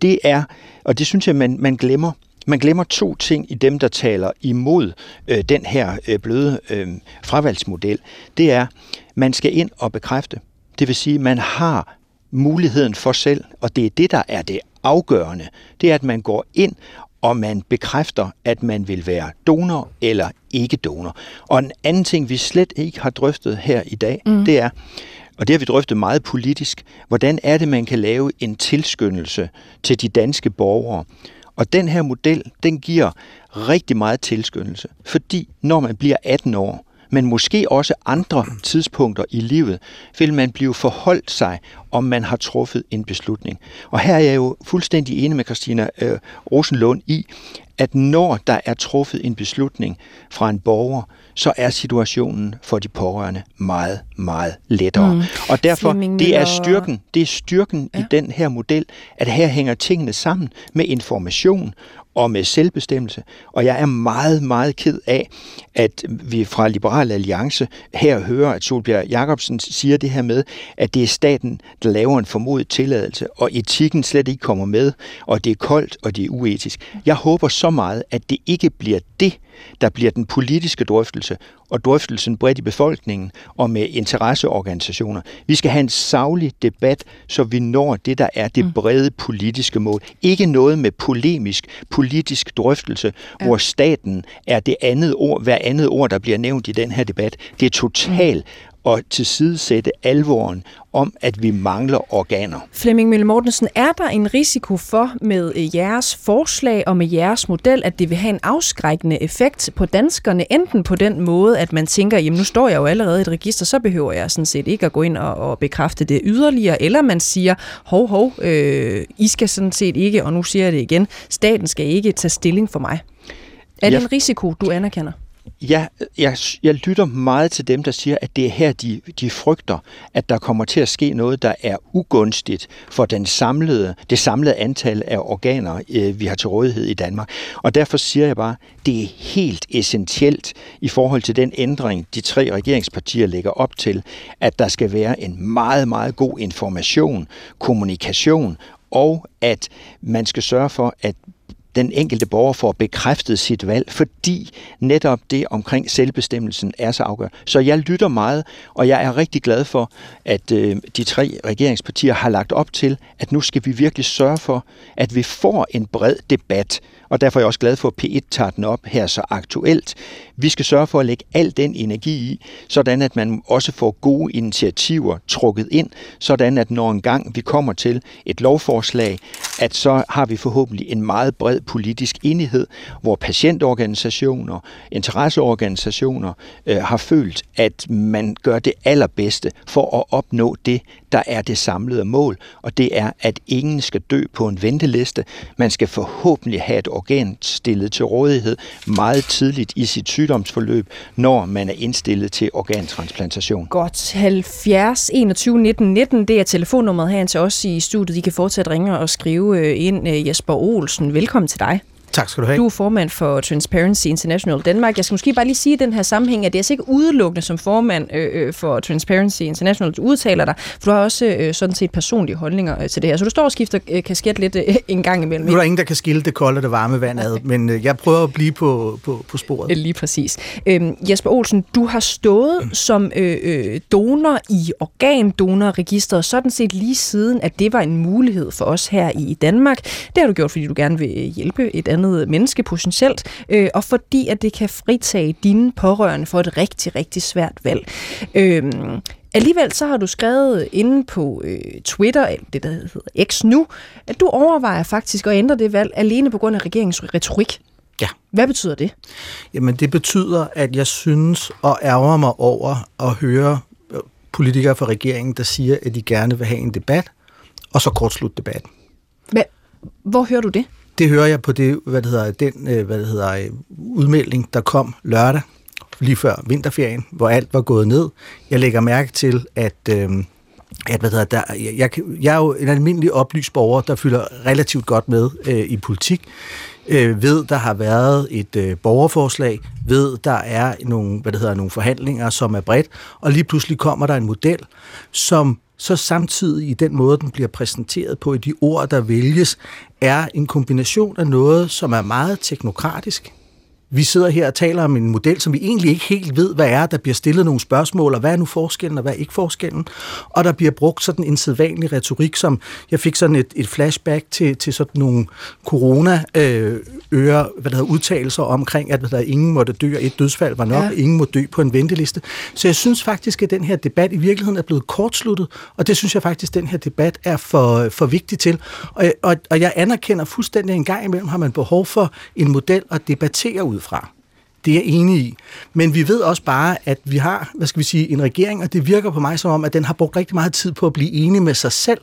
Det er, og det synes jeg, man, man glemmer. Man glemmer to ting i dem, der taler imod øh, den her øh, bløde øh, fravalgsmodel. Det er, man skal ind og bekræfte. Det vil sige, man har muligheden for selv, og det er det, der er det afgørende. Det er, at man går ind og man bekræfter, at man vil være donor eller ikke donor. Og en anden ting, vi slet ikke har drøftet her i dag, mm. det er, og det har vi drøftet meget politisk, hvordan er det, man kan lave en tilskyndelse til de danske borgere. Og den her model, den giver rigtig meget tilskyndelse, fordi når man bliver 18 år, men måske også andre tidspunkter i livet, vil man blive forholdt sig, om man har truffet en beslutning. Og her er jeg jo fuldstændig enig med Christina øh, Rosenlund i, at når der er truffet en beslutning fra en borger, så er situationen for de pårørende meget, meget lettere. Mm. Og derfor, det er styrken, det er styrken ja. i den her model, at her hænger tingene sammen med information og med selvbestemmelse. Og jeg er meget, meget ked af, at vi fra Liberal Alliance her hører, at Solbjerg Jacobsen siger det her med, at det er staten, der laver en formodet tilladelse, og etikken slet ikke kommer med, og det er koldt, og det er uetisk. Jeg håber så meget, at det ikke bliver det, der bliver den politiske drøftelse, og drøftelsen bredt i befolkningen og med interesseorganisationer. Vi skal have en savlig debat, så vi når det, der er det mm. brede politiske mål. Ikke noget med polemisk politisk drøftelse, ja. hvor staten er det andet ord, hver andet ord, der bliver nævnt i den her debat. Det er totalt at tilsidesætte alvoren om, at vi mangler organer. Flemming Mølle Mortensen, er der en risiko for med øh, jeres forslag og med jeres model, at det vil have en afskrækkende effekt på danskerne, enten på den måde, at man tænker, jamen nu står jeg jo allerede i et register, så behøver jeg sådan set ikke at gå ind og, og bekræfte det yderligere, eller man siger, hov, hov, øh, I skal sådan set ikke, og nu siger jeg det igen, staten skal ikke tage stilling for mig. Er det ja. en risiko, du anerkender? Ja, jeg, jeg lytter meget til dem, der siger, at det er her, de, de frygter, at der kommer til at ske noget, der er ugunstigt for den samlede, det samlede antal af organer, øh, vi har til rådighed i Danmark. Og derfor siger jeg bare, det er helt essentielt i forhold til den ændring, de tre regeringspartier lægger op til, at der skal være en meget, meget god information, kommunikation og at man skal sørge for, at den enkelte borger får bekræftet sit valg, fordi netop det omkring selvbestemmelsen er så afgørende. Så jeg lytter meget, og jeg er rigtig glad for, at øh, de tre regeringspartier har lagt op til, at nu skal vi virkelig sørge for, at vi får en bred debat og derfor er jeg også glad for, at P1 tager den op her så aktuelt. Vi skal sørge for at lægge al den energi i, sådan at man også får gode initiativer trukket ind, sådan at når en gang vi kommer til et lovforslag, at så har vi forhåbentlig en meget bred politisk enighed, hvor patientorganisationer, interesseorganisationer øh, har følt, at man gør det allerbedste for at opnå det, der er det samlede mål, og det er, at ingen skal dø på en venteliste. Man skal forhåbentlig have et organ stillet til rådighed meget tidligt i sit sygdomsforløb, når man er indstillet til organtransplantation. Godt. 70 21 19 19, det er telefonnummeret her til os i studiet. I kan fortsat ringe og skrive øh, ind. Øh, Jesper Olsen, velkommen til dig. Tak skal du have. Du er formand for Transparency International Danmark. Jeg skal måske bare lige sige i den her sammenhæng, at det er altså ikke udelukkende som formand øh, øh, for Transparency International, du udtaler dig, for du har også øh, sådan set personlige holdninger øh, til det her. Så du står og skifter øh, kasket lidt øh, en gang imellem. Nu er der ingen, der kan skille det kolde og det varme vand ad, men øh, jeg prøver at blive på, på, på sporet. Lige præcis. Øhm, Jesper Olsen, du har stået mm. som øh, øh, donor i organdonorregisteret, sådan set lige siden, at det var en mulighed for os her i Danmark. Det har du gjort, fordi du gerne vil hjælpe et andet andet menneske potentielt, øh, og fordi at det kan fritage dine pårørende for et rigtig, rigtig svært valg. Øh, Alligevel så har du skrevet inde på øh, Twitter, det der hedder X nu, at du overvejer faktisk at ændre det valg alene på grund af regeringens retorik. Ja. Hvad betyder det? Jamen det betyder, at jeg synes og ærger mig over at høre politikere fra regeringen, der siger, at de gerne vil have en debat, og så kortslut debatten. Hvad, hvor hører du det? Det hører jeg på det, hvad det hedder, den øh, hvad det hedder, øh, udmelding, der kom lørdag, lige før vinterferien, hvor alt var gået ned. Jeg lægger mærke til, at, øh, at hvad hedder, der, jeg, jeg er jo en almindelig oplyst borger, der fylder relativt godt med øh, i politik. Øh, ved, der har været et øh, borgerforslag, ved, der er nogle, hvad det hedder, nogle forhandlinger, som er bredt, og lige pludselig kommer der en model, som så samtidig i den måde, den bliver præsenteret på, i de ord, der vælges, er en kombination af noget, som er meget teknokratisk, vi sidder her og taler om en model, som vi egentlig ikke helt ved, hvad er. Der bliver stillet nogle spørgsmål, og hvad er nu forskellen, og hvad er ikke forskellen? Og der bliver brugt sådan en sædvanlig retorik, som jeg fik sådan et, et flashback til, til sådan nogle corona øh, øre, hvad der hedder, udtalelser omkring, at hvad der, ingen måtte dø, og et dødsfald var nok, ja. ingen må dø på en venteliste. Så jeg synes faktisk, at den her debat i virkeligheden er blevet kortsluttet, og det synes jeg faktisk, at den her debat er for, for vigtig til. Og, og, og jeg anerkender fuldstændig, at en gang imellem har man behov for en model at debattere ud fra. Det er jeg enig i. Men vi ved også bare, at vi har, hvad skal vi sige, en regering, og det virker på mig som om, at den har brugt rigtig meget tid på at blive enig med sig selv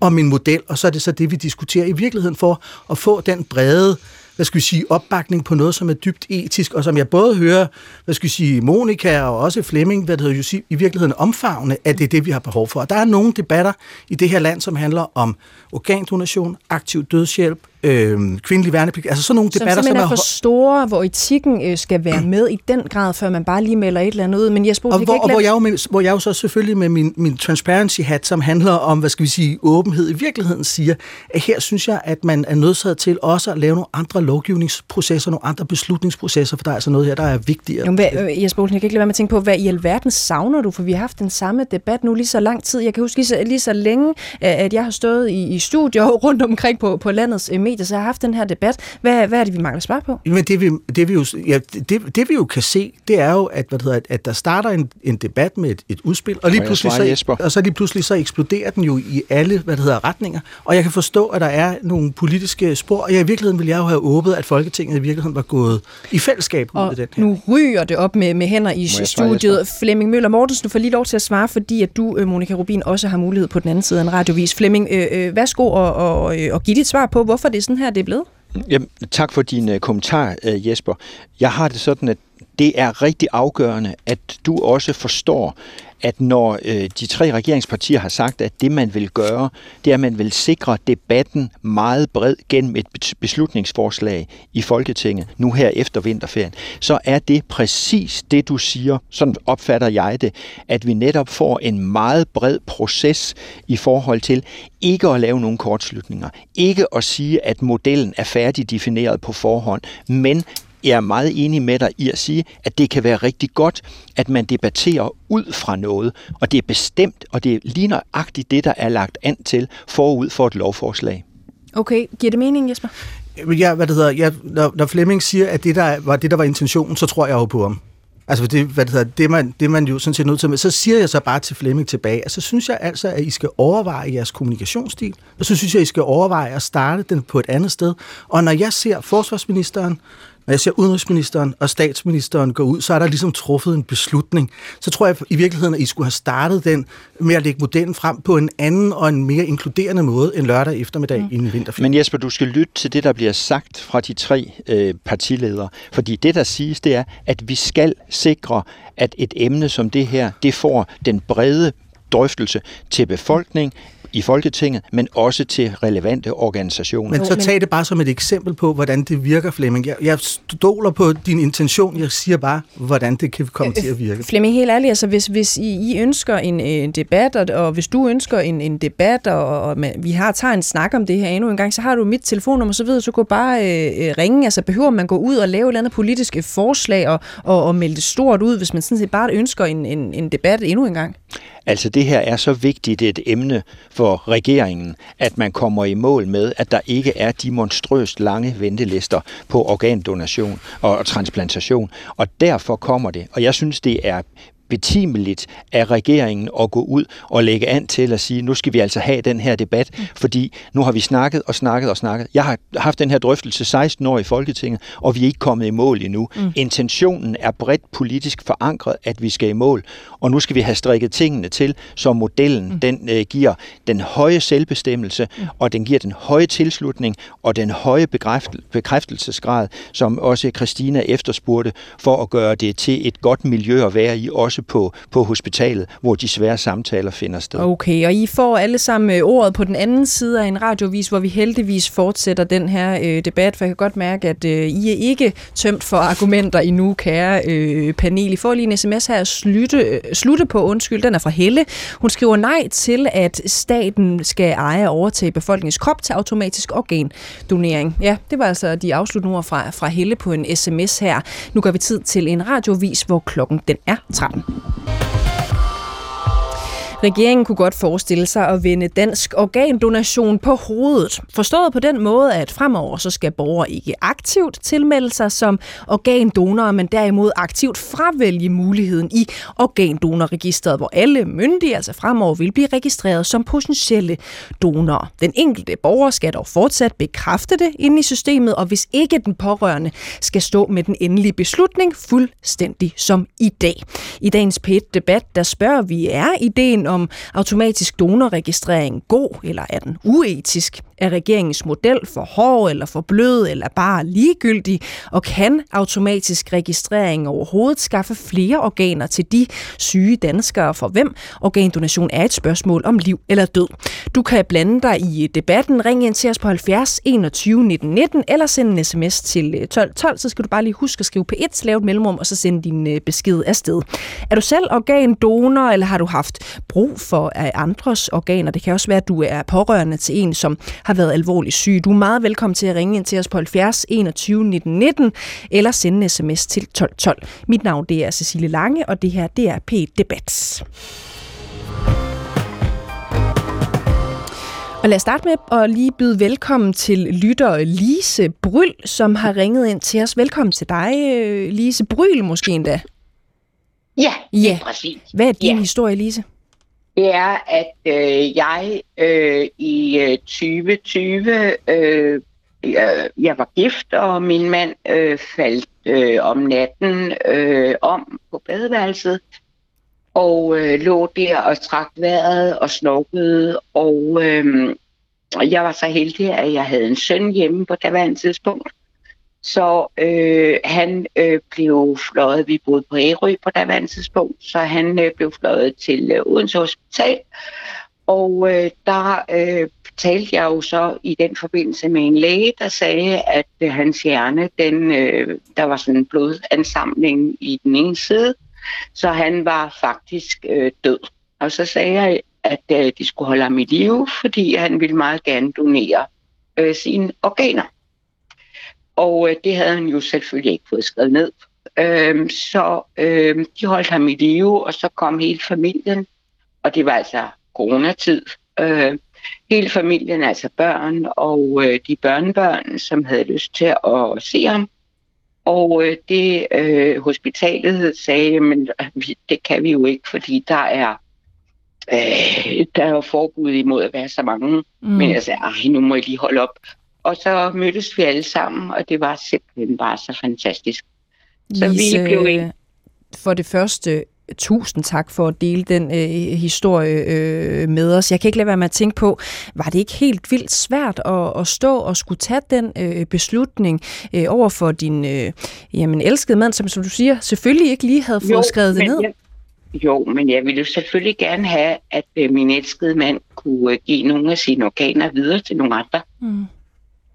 om en model, og så er det så det, vi diskuterer i virkeligheden for at få den brede hvad skal vi sige, opbakning på noget, som er dybt etisk, og som jeg både hører, hvad skal vi sige, Monika og også Flemming, hvad det hedder, jo, i virkeligheden omfavne, at det er det, vi har behov for. Og der er nogle debatter i det her land, som handler om organdonation, aktiv dødshjælp, øh, kvindelig værnepligt, altså sådan nogle debatter, som, som er for store, hvor etikken øh, skal være med i den grad, før man bare lige melder et eller andet ud. Men Jesper, og, hvor, ikke og hvor, jeg jo med, hvor jeg jo så selvfølgelig med min, min transparency hat, som handler om, hvad skal vi sige, åbenhed i virkeligheden, siger, at her synes jeg, at man er nødsaget til også at lave nogle andre lovgivningsprocesser, nogle andre beslutningsprocesser, for der er altså noget her, der er vigtigere. Jo, hvad, øh, Jesper Olsen, jeg kan ikke lade være med at tænke på, hvad i alverden savner du? For vi har haft den samme debat nu lige så lang tid. Jeg kan huske lige så, lige så længe, at jeg har stået i, i studier rundt omkring på, på landets øh, medier, så jeg har haft den her debat. Hvad, hvad er det, vi mangler svar på? Men det vi, det, vi jo, ja, det, det, vi jo kan se, det er jo, at, hvad det hedder, at der starter en, en debat med et, et udspil, og lige, pludselig så, og så lige pludselig så eksploderer den jo i alle hvad det hedder, retninger. Og jeg kan forstå, at der er nogle politiske spor, og jeg, i virkeligheden ville jeg jo have åbet, at Folketinget i virkeligheden var gået i fællesskab og ud af den her. nu ryger det op med, med hænder i studiet. Flemming Møller Mortensen, du får lige lov til at svare, fordi at du, øh, Monika Rubin, også har mulighed på den anden side af en radiovis. Flemming, øh, øh, værsgo og, og, og give dit svar på, hvorfor det er sådan her, det er blevet. Jamen, tak for din uh, kommentar, uh, Jesper. Jeg har det sådan, at det er rigtig afgørende, at du også forstår, at når øh, de tre regeringspartier har sagt, at det man vil gøre, det er, at man vil sikre debatten meget bred gennem et beslutningsforslag i Folketinget, nu her efter vinterferien, så er det præcis det, du siger, sådan opfatter jeg det, at vi netop får en meget bred proces i forhold til ikke at lave nogle kortslutninger, ikke at sige, at modellen er færdigdefineret på forhånd, men jeg er meget enig med dig i at sige, at det kan være rigtig godt, at man debatterer ud fra noget, og det er bestemt, og det er lige nøjagtigt det, der er lagt an til forud for et lovforslag. Okay, giver det mening, Jesper? Ja, hvad det hedder, ja, når, når Flemming siger, at det der var det, der var intentionen, så tror jeg jo på ham. Altså det, hvad det, hedder, det, man, det man jo sådan set nødt til med. Så siger jeg så bare til Flemming tilbage, altså synes jeg altså, at I skal overveje jeres kommunikationsstil, og så synes jeg, at I skal overveje at starte den på et andet sted. Og når jeg ser forsvarsministeren, når jeg ser udenrigsministeren og statsministeren gå ud, så er der ligesom truffet en beslutning. Så tror jeg i virkeligheden, at I skulle have startet den med at lægge modellen frem på en anden og en mere inkluderende måde end lørdag eftermiddag mm. i en vinterferie. Men Jesper, du skal lytte til det, der bliver sagt fra de tre øh, partiledere. Fordi det, der siges, det er, at vi skal sikre, at et emne som det her, det får den brede drøftelse til befolkning, i Folketinget, men også til relevante organisationer. Men så tag det bare som et eksempel på, hvordan det virker, Flemming. Jeg, jeg stoler på din intention, jeg siger bare, hvordan det kan komme til at virke. Flemming, helt ærligt, altså hvis, hvis I, I ønsker en, en debat, og, og hvis du ønsker en, en debat, og, og man, vi har tager en snak om det her endnu en gang, så har du mit telefonnummer, så ved så gå bare øh, ringe. Altså behøver man gå ud og lave et eller andet politisk forslag og, og, og melde det stort ud, hvis man sådan set bare ønsker en, en, en debat endnu en gang? Altså det her er så vigtigt et emne for regeringen, at man kommer i mål med, at der ikke er de monstrøst lange ventelister på organdonation og transplantation. Og derfor kommer det. Og jeg synes, det er betimeligt af regeringen at gå ud og lægge an til at sige, nu skal vi altså have den her debat, mm. fordi nu har vi snakket og snakket og snakket. Jeg har haft den her drøftelse 16 år i Folketinget, og vi er ikke kommet i mål endnu. Mm. Intentionen er bredt politisk forankret, at vi skal i mål, og nu skal vi have strikket tingene til, så modellen mm. den øh, giver den høje selvbestemmelse, mm. og den giver den høje tilslutning og den høje bekræftelsesgrad, som også Christina efterspurgte, for at gøre det til et godt miljø at være i, også på, på hospitalet, hvor de svære samtaler finder sted. Okay, og I får alle sammen øh, ordet på den anden side af en radiovis, hvor vi heldigvis fortsætter den her øh, debat, for jeg kan godt mærke, at øh, I er ikke tømt for argumenter endnu, kære øh, panel. I får lige en sms her at slutte, øh, slutte på, undskyld, den er fra Helle. Hun skriver nej til, at staten skal eje og overtage befolkningens krop til automatisk organdonering. Ja, det var altså de afsluttende ord fra, fra Helle på en sms her. Nu går vi tid til en radiovis, hvor klokken den er 13. Thank you. Regeringen kunne godt forestille sig at vende dansk organdonation på hovedet. Forstået på den måde, at fremover så skal borgere ikke aktivt tilmelde sig som organdonorer, men derimod aktivt fravælge muligheden i organdonorregisteret, hvor alle myndige altså fremover vil blive registreret som potentielle donorer. Den enkelte borger skal dog fortsat bekræfte det inde i systemet, og hvis ikke den pårørende skal stå med den endelige beslutning fuldstændig som i dag. I dagens pæt debat der spørger vi, er ideen om automatisk donorregistrering god, eller er den uetisk? Er regeringens model for hård eller for blød eller bare ligegyldig? Og kan automatisk registrering overhovedet skaffe flere organer til de syge danskere, for hvem organdonation er et spørgsmål om liv eller død? Du kan blande dig i debatten. Ring ind til os på 70 21 19 19 eller sende en sms til øh, 12 12, så skal du bare lige huske at skrive på et mellemrum, og så sende din øh, besked afsted. Er du selv organdonor, eller har du haft brug for andres organer? Det kan også være, at du er pårørende til en, som har været alvorligt syg. Du er meget velkommen til at ringe ind til os på 70 21 19 19 eller sende en sms til 12 12. Mit navn det er Cecilie Lange, og det her det er P Debat. Og lad os starte med at lige byde velkommen til lytter Lise Bryl, som har ringet ind til os. Velkommen til dig, øh, Lise Bryl måske endda. Ja, ja. præcis. Hvad er din ja. historie, Lise? Det er, at øh, jeg øh, i 2020, øh, øh jeg, jeg var gift, og min mand øh, faldt øh, om natten øh, om på badeværelset, og øh, lå der og trak vejret og snorkede, og øh, jeg var så heldig, at jeg havde en søn hjemme på det tidspunkt, så øh, han øh, blev fløjet, vi boede på Ærø på daværende tidspunkt, så han øh, blev fløjet til øh, Odense Hospital. Og øh, der øh, talte jeg jo så i den forbindelse med en læge, der sagde, at øh, hans hjerne, den, øh, der var sådan en blodansamling i den ene side, så han var faktisk øh, død. Og så sagde jeg, at øh, de skulle holde ham i live, fordi han ville meget gerne donere øh, sine organer. Og øh, det havde han jo selvfølgelig ikke fået skrevet ned. Øhm, så øh, de holdt ham i live, og så kom hele familien, og det var altså coronatid. Øh, hele familien, altså børn og øh, de børnebørn, som havde lyst til at se ham. Og øh, det øh, hospitalet sagde, men det kan vi jo ikke, fordi der er øh, der er jo forbud imod at være så mange. Mm. Men jeg sagde, nu må I lige holde op. Og så mødtes vi alle sammen, og det var simpelthen bare så fantastisk. Så Lise, vi blev en. For det første, tusind tak for at dele den øh, historie øh, med os. Jeg kan ikke lade være med at tænke på, var det ikke helt vildt svært at, at stå og skulle tage den øh, beslutning øh, over for din øh, jamen, elskede mand, som, som du siger, selvfølgelig ikke lige havde fået jo, skrevet det ned? Jeg, jo, men jeg ville jo selvfølgelig gerne have, at øh, min elskede mand kunne øh, give nogle af sine organer videre til nogle andre. Mm.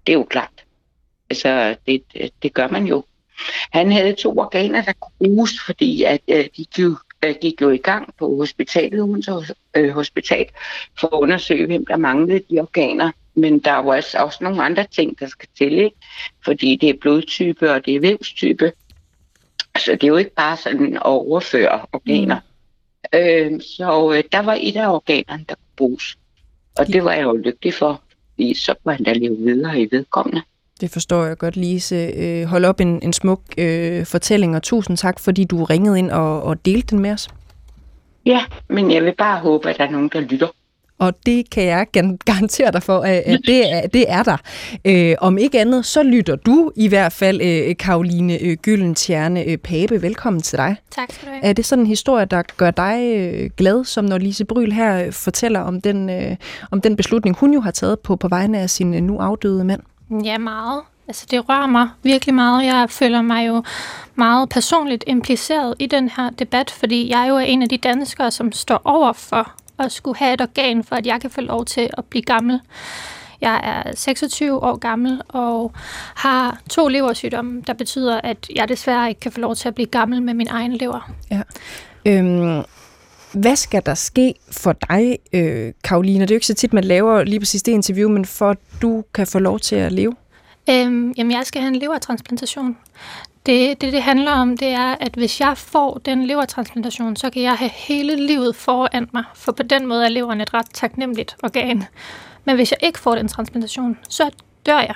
Det er jo klart. Altså, det, det gør man jo. Han havde to organer, der kunne bruges, fordi at, øh, de gik, øh, gik jo i gang på hospitalet, Odense øh, Hospital, for at undersøge, hvem der manglede de organer. Men der er jo altså også nogle andre ting, der skal til, ikke? fordi det er blodtype og det er vævstype. Så det er jo ikke bare sådan at overføre organer. Mm. Øh, så øh, der var et af organerne, der kunne bruges. Og det var jeg jo lykkelig for fordi så kunne han da leve videre i vedkommende. Det forstår jeg godt, Lise. Øh, hold op en, en smuk øh, fortælling, og tusind tak, fordi du ringede ind og, og delte den med os. Ja, men jeg vil bare håbe, at der er nogen, der lytter. Og det kan jeg garantere dig for, at det er, det er der. Øh, om ikke andet, så lytter du i hvert fald, øh, Karoline øh, Gyllentjerne øh, Pape. Velkommen til dig. Tak skal du have. Er det sådan en historie, der gør dig øh, glad, som når Lise Bryl her øh, fortæller om den, øh, om den beslutning, hun jo har taget på, på vegne af sin øh, nu afdøde mand? Ja, meget. Altså, det rører mig virkelig meget. Jeg føler mig jo meget personligt impliceret i den her debat, fordi jeg jo er en af de danskere, som står over for at skulle have et organ, for at jeg kan få lov til at blive gammel. Jeg er 26 år gammel og har to leversygdomme, der betyder, at jeg desværre ikke kan få lov til at blive gammel med min egen lever. Ja. Øhm, hvad skal der ske for dig, øh, Karoline? Det er jo ikke så tit, man laver lige præcis det interview, men for at du kan få lov til at leve? Øhm, jamen, jeg skal have en levertransplantation. Det, det, det handler om, det er, at hvis jeg får den levertransplantation, så kan jeg have hele livet foran mig, for på den måde er leveren et ret taknemmeligt organ. Men hvis jeg ikke får den transplantation, så dør jeg.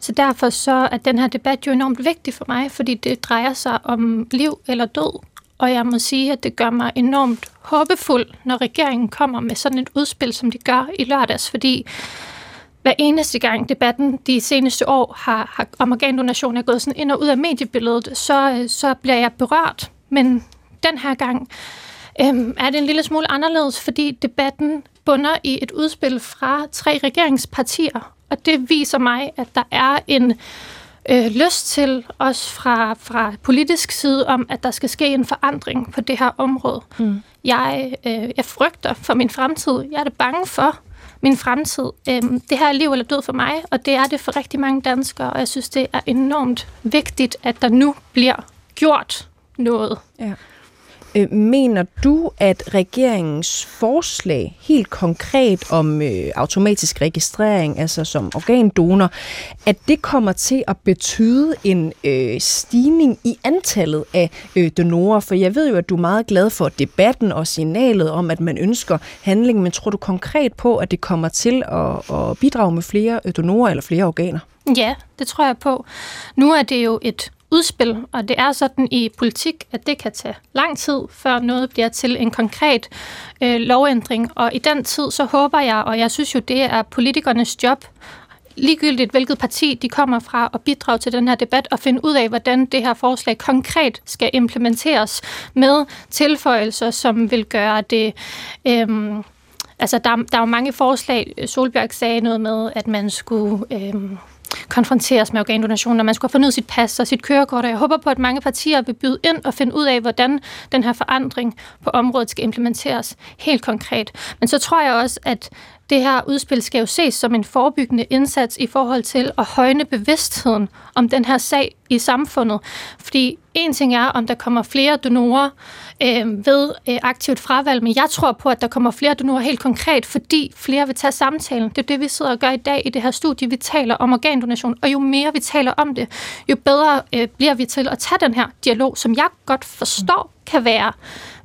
Så derfor så er den her debat jo enormt vigtig for mig, fordi det drejer sig om liv eller død. Og jeg må sige, at det gør mig enormt håbefuld, når regeringen kommer med sådan et udspil, som de gør i lørdags, fordi hver eneste gang debatten de seneste år har, har om organdonation er gået sådan ind og ud af mediebilledet, så, så bliver jeg berørt. Men den her gang øhm, er det en lille smule anderledes, fordi debatten bunder i et udspil fra tre regeringspartier, og det viser mig, at der er en øh, lyst til, også fra, fra politisk side, om, at der skal ske en forandring på det her område. Mm. Jeg, øh, jeg frygter for min fremtid. Jeg er det bange for, min fremtid. Øhm, det her er liv eller død for mig, og det er det for rigtig mange danskere, og jeg synes, det er enormt vigtigt, at der nu bliver gjort noget. Ja. Øh, mener du, at regeringens forslag helt konkret om øh, automatisk registrering, altså som organdonor, at det kommer til at betyde en øh, stigning i antallet af øh, donorer? For jeg ved jo, at du er meget glad for debatten og signalet om, at man ønsker handling, men tror du konkret på, at det kommer til at, at bidrage med flere øh, donorer eller flere organer? Ja, det tror jeg på. Nu er det jo et udspil, og det er sådan i politik, at det kan tage lang tid, før noget bliver til en konkret øh, lovændring. Og i den tid, så håber jeg, og jeg synes jo, det er politikernes job, ligegyldigt hvilket parti de kommer fra, og bidrage til den her debat og finde ud af, hvordan det her forslag konkret skal implementeres med tilføjelser, som vil gøre det... Øh, Altså, der, der er jo mange forslag. Solbjerg sagde noget med, at man skulle Øh, konfronteres med organdonation, når man skulle have fornyet sit pas og sit kørekort. Og jeg håber på, at mange partier vil byde ind og finde ud af, hvordan den her forandring på området skal implementeres helt konkret. Men så tror jeg også, at det her udspil skal jo ses som en forebyggende indsats i forhold til at højne bevidstheden om den her sag i samfundet. Fordi en ting er, om der kommer flere donorer øh, ved øh, aktivt fravalg, men jeg tror på, at der kommer flere donorer helt konkret, fordi flere vil tage samtalen. Det er det, vi sidder og gør i dag i det her studie. Vi taler om organdonation, og jo mere vi taler om det, jo bedre øh, bliver vi til at tage den her dialog, som jeg godt forstår kan være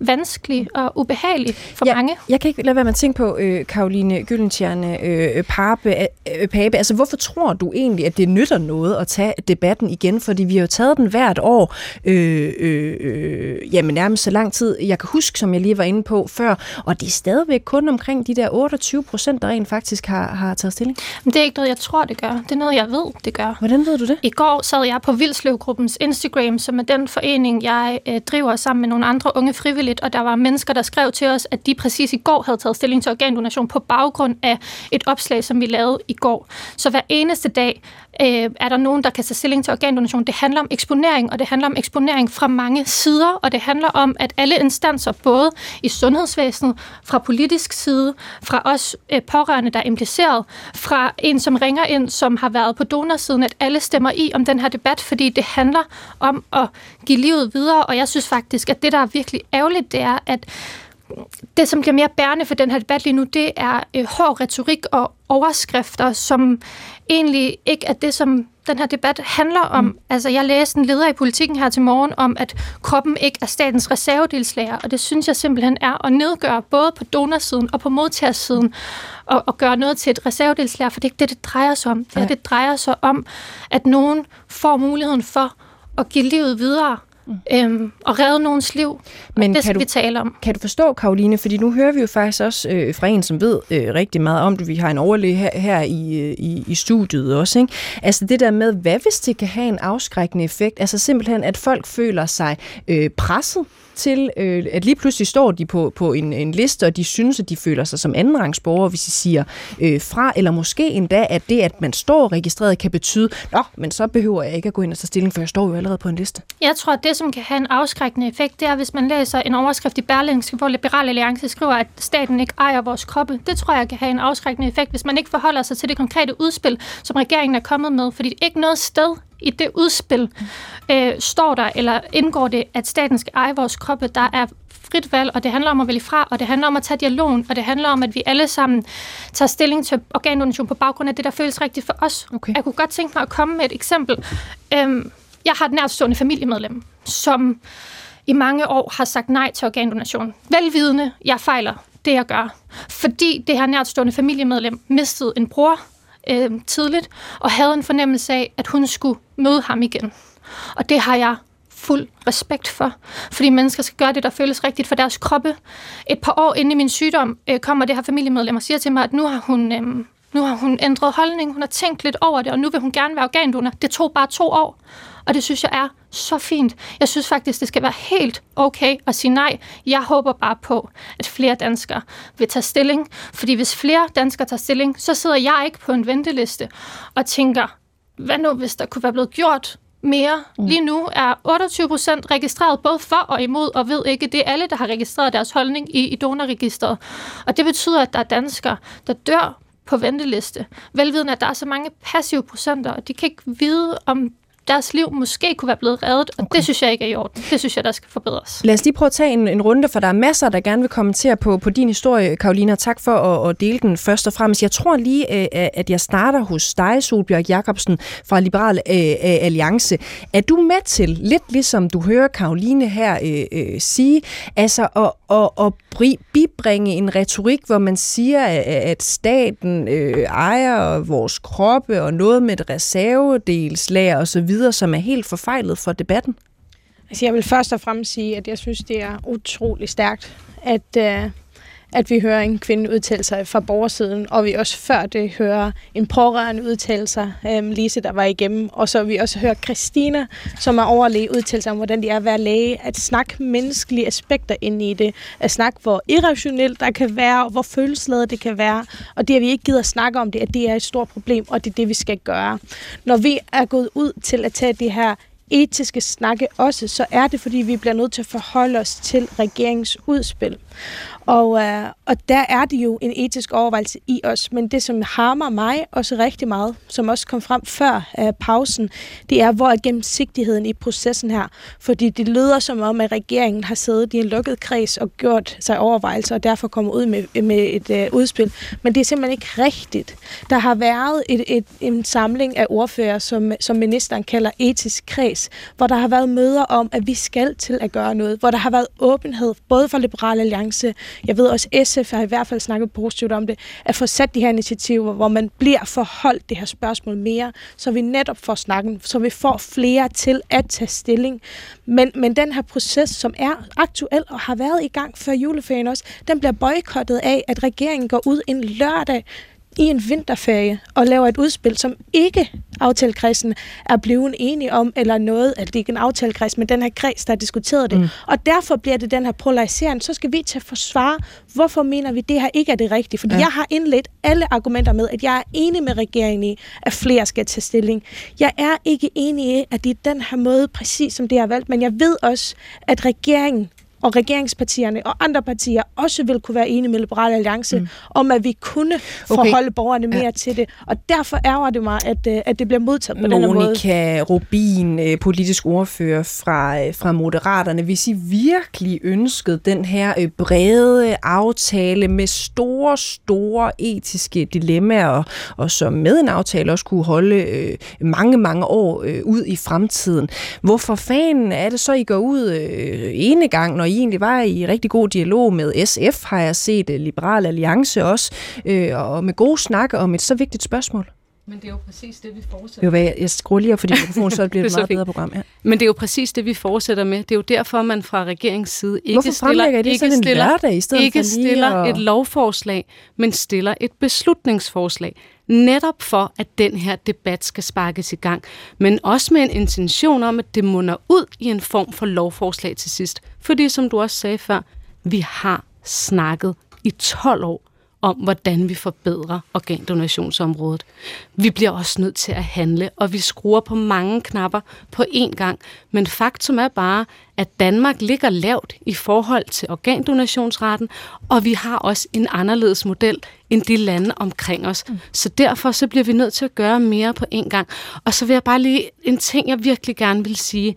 vanskelig og ubehagelig for ja, mange. Jeg kan ikke lade være med at tænke på, øh, Karoline Gyllentjerne øh, Pape, øh, Pape, altså hvorfor tror du egentlig, at det nytter noget at tage debatten igen? Fordi vi har jo taget den hvert år, øh, øh, øh, jamen nærmest så lang tid. Jeg kan huske, som jeg lige var inde på før, og det er stadigvæk kun omkring de der 28 procent, der rent faktisk har, har taget stilling. Men det er ikke noget, jeg tror, det gør. Det er noget, jeg ved, det gør. Hvordan ved du det? I går sad jeg på Vildsløvgruppens Instagram, som er den forening, jeg øh, driver sammen med nogle andre unge frivilligt, og der var mennesker, der skrev til os, at de præcis i går havde taget stilling til organdonation på baggrund af et opslag, som vi lavede i går. Så hver eneste dag øh, er der nogen, der kan tage stilling til organdonation. Det handler om eksponering, og det handler om eksponering fra mange sider, og det handler om, at alle instanser, både i sundhedsvæsenet, fra politisk side, fra os øh, pårørende, der er impliceret, fra en, som ringer ind, som har været på donorsiden, at alle stemmer i om den her debat, fordi det handler om at give livet videre, og jeg synes faktisk, at det, der er virkelig ærgerligt, det er, at det, som bliver mere bærende for den her debat lige nu, det er øh, hård retorik og overskrifter, som egentlig ikke er det, som den her debat handler om. Mm. Altså, jeg læste en leder i politikken her til morgen om, at kroppen ikke er statens reservedelslager, og det synes jeg simpelthen er at nedgøre både på donorsiden og på modtagersiden, og, og gøre noget til et reservedelslager, for det er ikke det, det drejer sig om. Det, det drejer sig om, at nogen får muligheden for at give livet videre. Øhm, og redde nogens liv. Men det skal du, vi tale om. Kan du forstå, Karoline? Fordi nu hører vi jo faktisk også øh, fra en, som ved øh, rigtig meget om det. Vi har en overlæge her, her i, øh, i, i studiet også. Ikke? Altså det der med, hvad hvis det kan have en afskrækkende effekt? Altså simpelthen, at folk føler sig øh, presset til, øh, at lige pludselig står de på, på en, en liste, og de synes, at de føler sig som andenrangsborgere, hvis de siger øh, fra, eller måske endda, at det, at man står registreret, kan betyde, nå, men så behøver jeg ikke at gå ind og tage stilling, for jeg står jo allerede på en liste. Jeg tror, at det, som kan have en afskrækkende effekt, det er, hvis man læser en overskrift i Berlingske, hvor Liberal Alliance skriver, at staten ikke ejer vores kroppe. Det tror jeg kan have en afskrækkende effekt, hvis man ikke forholder sig til det konkrete udspil, som regeringen er kommet med, fordi ikke noget sted i det udspil øh, står der, eller indgår det, at staten skal eje vores kroppe. Der er frit valg, og det handler om at vælge fra, og det handler om at tage dialogen, og det handler om, at vi alle sammen tager stilling til organdonation på baggrund af det, der føles rigtigt for os. Okay. Jeg kunne godt tænke mig at komme med et eksempel. Øhm, jeg har et nærstående familiemedlem, som i mange år har sagt nej til organdonation. Velvidende, jeg fejler det, jeg gør. Fordi det her nærstående familiemedlem mistede en bror, øh, tidligt, og havde en fornemmelse af, at hun skulle møde ham igen. Og det har jeg fuld respekt for, fordi mennesker skal gøre det, der føles rigtigt for deres kroppe. Et par år inde i min sygdom øh, kommer det her familiemedlem og siger til mig, at nu har hun... Øh, nu har hun ændret holdning, hun har tænkt lidt over det, og nu vil hun gerne være organdonor. Det tog bare to år, og det synes jeg er så fint. Jeg synes faktisk, det skal være helt okay at sige nej. Jeg håber bare på, at flere danskere vil tage stilling. Fordi hvis flere danskere tager stilling, så sidder jeg ikke på en venteliste og tænker, hvad nu hvis der kunne være blevet gjort mere. Mm. Lige nu er 28 procent registreret både for og imod, og ved ikke, det er alle, der har registreret deres holdning i, i donorregisteret. Og det betyder, at der er danskere, der dør på venteliste. Velvidende, at der er så mange passive procenter, og de kan ikke vide, om deres liv måske kunne være blevet reddet, og okay. det synes jeg ikke er i orden. Det synes jeg, der skal forbedres. Lad os lige prøve at tage en, en runde, for der er masser, der gerne vil kommentere på, på din historie, Karolina. Tak for at, at dele den først og fremmest. Jeg tror lige, øh, at jeg starter hos dig, Solbjørg Jacobsen fra Liberal øh, øh, Alliance. Er du med til, lidt ligesom du hører Karoline her øh, øh, sige, altså at, at, at bibringe en retorik, hvor man siger, at staten øh, ejer vores kroppe og noget med et reservedelslager osv., videre, som er helt forfejlet for debatten? Altså, jeg vil først og fremmest sige, at jeg synes, det er utrolig stærkt, at, øh, at vi hører en kvinde udtale sig fra borgersiden, og vi også før det hører en pårørende udtale sig, øhm, Lise, der var igennem, og så vi også hører Christina, som er overlæge, udtale sig om, hvordan det er at være læge, at snakke menneskelige aspekter ind i det, at snakke, hvor irrationelt der kan være, og hvor følelsesladet det kan være, og det, at vi ikke gider snakke om det, at det er et stort problem, og det er det, vi skal gøre. Når vi er gået ud til at tage det her etiske snakke også, så er det, fordi vi bliver nødt til at forholde os til regeringens udspil. Og, øh, og der er det jo en etisk overvejelse i os, men det, som harmer mig også rigtig meget, som også kom frem før øh, pausen, det er, hvor er gennemsigtigheden i processen her. Fordi det lyder som om, at regeringen har siddet i en lukket kreds og gjort sig overvejelser, og derfor kommer ud med, med et øh, udspil. Men det er simpelthen ikke rigtigt. Der har været et, et, en samling af ordfører, som, som ministeren kalder etisk kreds, hvor der har været møder om, at vi skal til at gøre noget, hvor der har været åbenhed, både for Liberal Alliance, jeg ved også, SF har i hvert fald snakket positivt om det, at få sat de her initiativer, hvor man bliver forholdt det her spørgsmål mere, så vi netop får snakken, så vi får flere til at tage stilling. Men, men den her proces, som er aktuel og har været i gang før juleferien også, den bliver boykottet af, at regeringen går ud en lørdag i en vinterferie og laver et udspil, som ikke aftalekredsen er blevet enige om, eller noget, at det ikke er en aftalekreds, men den her kreds, der har diskuteret det. Mm. Og derfor bliver det den her polarisering. Så skal vi til at forsvare, hvorfor mener vi, det her ikke er det rigtige. Fordi ja. jeg har indledt alle argumenter med, at jeg er enig med regeringen i, at flere skal tage stilling. Jeg er ikke enig i, at det er den her måde, præcis som det har valgt, men jeg ved også, at regeringen og regeringspartierne og andre partier også vil kunne være enige med Liberale Alliance mm. om, at vi kunne forholde okay. borgerne mere ja. til det. Og derfor ærger det mig, at, øh, at det bliver modtaget på Monika denne måde. Monika Rubin, øh, politisk ordfører fra, øh, fra Moderaterne. Hvis I virkelig ønskede den her brede aftale med store, store etiske dilemmaer, og som med en aftale også kunne holde øh, mange, mange år øh, ud i fremtiden, hvorfor fanden er det så, I går ud øh, ene gang, når I egentlig var i rigtig god dialog med SF, har jeg set øh, Liberal Alliance også, øh, og med gode snakke om et så vigtigt spørgsmål? Men det er jo præcis det, vi fortsætter Jo, hvad, jeg skruer lige op for din mikrofon, så bliver det, Det er et meget bedre program. Ja. Men det er jo præcis det, vi fortsætter med. Det er jo derfor, man fra regeringens side ikke Hvorfor stiller, fremlægger I det ikke sådan stiller, lørdag i stedet ikke for lige stiller at- et lovforslag, men stiller et beslutningsforslag. Netop for, at den her debat skal sparkes i gang. Men også med en intention om, at det munder ud i en form for lovforslag til sidst. Fordi som du også sagde før, vi har snakket i 12 år om, hvordan vi forbedrer organdonationsområdet. Vi bliver også nødt til at handle, og vi skruer på mange knapper på én gang. Men faktum er bare, at Danmark ligger lavt i forhold til organdonationsraten, og vi har også en anderledes model end de lande omkring os. Mm. Så derfor så bliver vi nødt til at gøre mere på én gang. Og så vil jeg bare lige en ting, jeg virkelig gerne vil sige,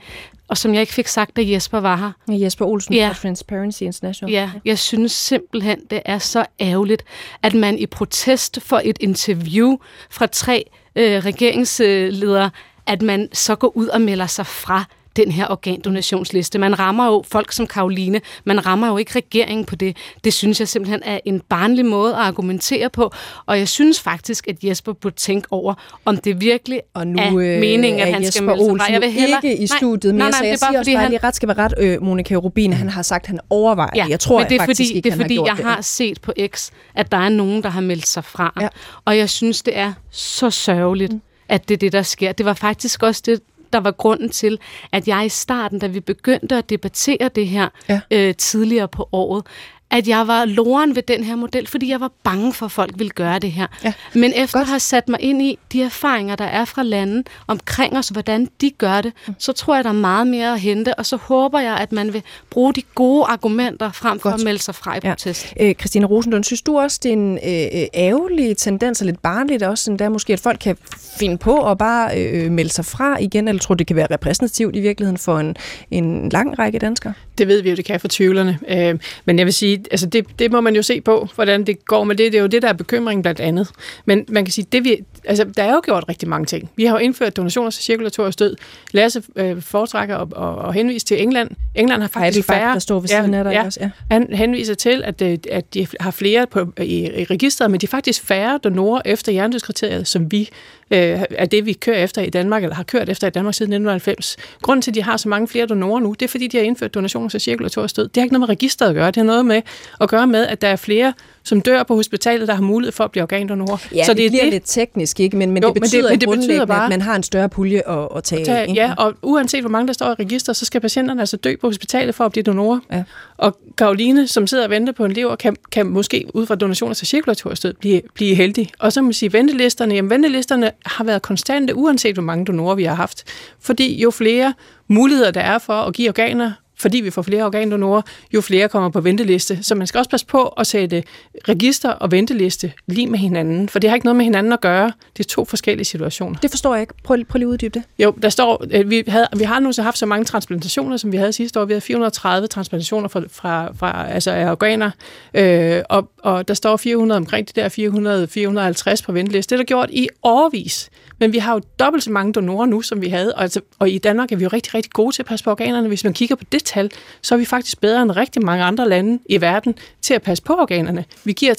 og som jeg ikke fik sagt, da Jesper var her. Jesper Olsen Ja. fra Transparency International. Ja, jeg synes simpelthen, det er så ærgerligt, at man i protest for et interview fra tre øh, regeringsledere, at man så går ud og melder sig fra den her organdonationsliste. Man rammer jo folk som Karoline, man rammer jo ikke regeringen på det. Det synes jeg simpelthen er en barnlig måde at argumentere på, og jeg synes faktisk, at Jesper burde tænke over, om det virkelig Og nu er øh, meningen, at han Jesper skal melde sig fra. Jeg vil hellere... ikke i studiet, men nej, nej, nej, så det jeg er bare, siger også fordi bare han, lige ret skal være ret, øh, Monika Rubin, han har sagt, at han overvejer Ja, det. Jeg tror men det er faktisk fordi, ikke, det er fordi jeg har det. set på X, at der er nogen, der har meldt sig fra. Ja. Og jeg synes, det er så sørgeligt, mm. at det er det, der sker. Det var faktisk også det, der var grunden til, at jeg i starten, da vi begyndte at debattere det her Ja. øh, tidligere på året, at jeg var loren ved den her model, fordi jeg var bange for, at folk ville gøre det her. Ja. Men efter at have sat mig ind i de erfaringer, der er fra lande omkring os, hvordan de gør det, Mm. så tror jeg, der er meget mere at hente, og så håber jeg, at man vil bruge de gode argumenter frem for Godt. at melde sig fra i Ja. protest. Øh, Christine Rosenlund, synes du også, det er en øh, øh, ærgerlig tendens, og lidt barnligt også, sådan der måske, at folk kan finde på at bare øh, melde sig fra igen, eller tror du, det kan være repræsentativt i virkeligheden for en, en lang række danskere? Det ved vi jo, det kan for tvivlerne. Øh, men jeg vil sige, altså det, det må man jo se på, hvordan det går med det. Det er jo det, der er bekymringen blandt andet. Men man kan sige, det vi, altså, der er jo gjort rigtig mange ting. Vi har jo indført donationer til cirkulatorisk død. Lasse øh, foretrækker og, og, og henvise til England. England har faktisk Heidelberg, færre. der står ved siden af dig, ikke også? Ja. Han henviser til, at, øh, at de har flere på, i, i registret, men de er faktisk færre donorer efter hjernedødskriteriet, som vi øh, er det, vi kører efter i Danmark, eller har kørt efter i Danmark siden 1990. Grunden til, at de har så mange flere donorer nu, det er, fordi de har indført donationer til cirkulatorisk død. Det har ikke noget med registret at gøre. Det har noget med at gøre med, at der er flere, som dør på hospitalet, der har mulighed for at blive organdonorer. Ja, så det, det bliver lidt teknisk, ikke? Men, men Jo, det men det- betyder men det betyder bare- at man har en større pulje at, at tage af. Tag, ikke? ja, og uanset hvor mange der står i register, så skal patienterne altså dø på hospitalet for at blive donorer. Ja. Og Karoline, som sidder og venter på en lever, kan, kan måske ud fra donationer til cirkulatorisk død blive, blive heldig. Og så må man sige, ventelisterne, jamen ventelisterne har været konstante, uanset hvor mange donorer vi har haft. Fordi jo flere muligheder der er for at give organer, fordi vi får flere organdonorer, jo flere kommer på venteliste. Så man skal også passe på at sætte register og venteliste lige med hinanden, for det har ikke noget med hinanden at gøre. Det er to forskellige situationer. Det forstår jeg ikke. Prøv, prøv lige at uddybe det. Jo, der står, øh, vi, havde, vi har nu så haft så mange transplantationer, som vi havde sidste år. Vi havde 430 transplantationer fra, fra, fra altså af organer, øh, og, og der står 400 omkring de der 400, 450 på venteliste. Det er der gjort i årvis. Men vi har jo dobbelt så mange donorer nu, som vi havde, og, altså, og i Danmark er vi jo rigtig, rigtig gode til at passe på organerne. Hvis man kigger på det tal, så er vi faktisk bedre end rigtig mange andre lande i verden til at passe på organerne. Vi giver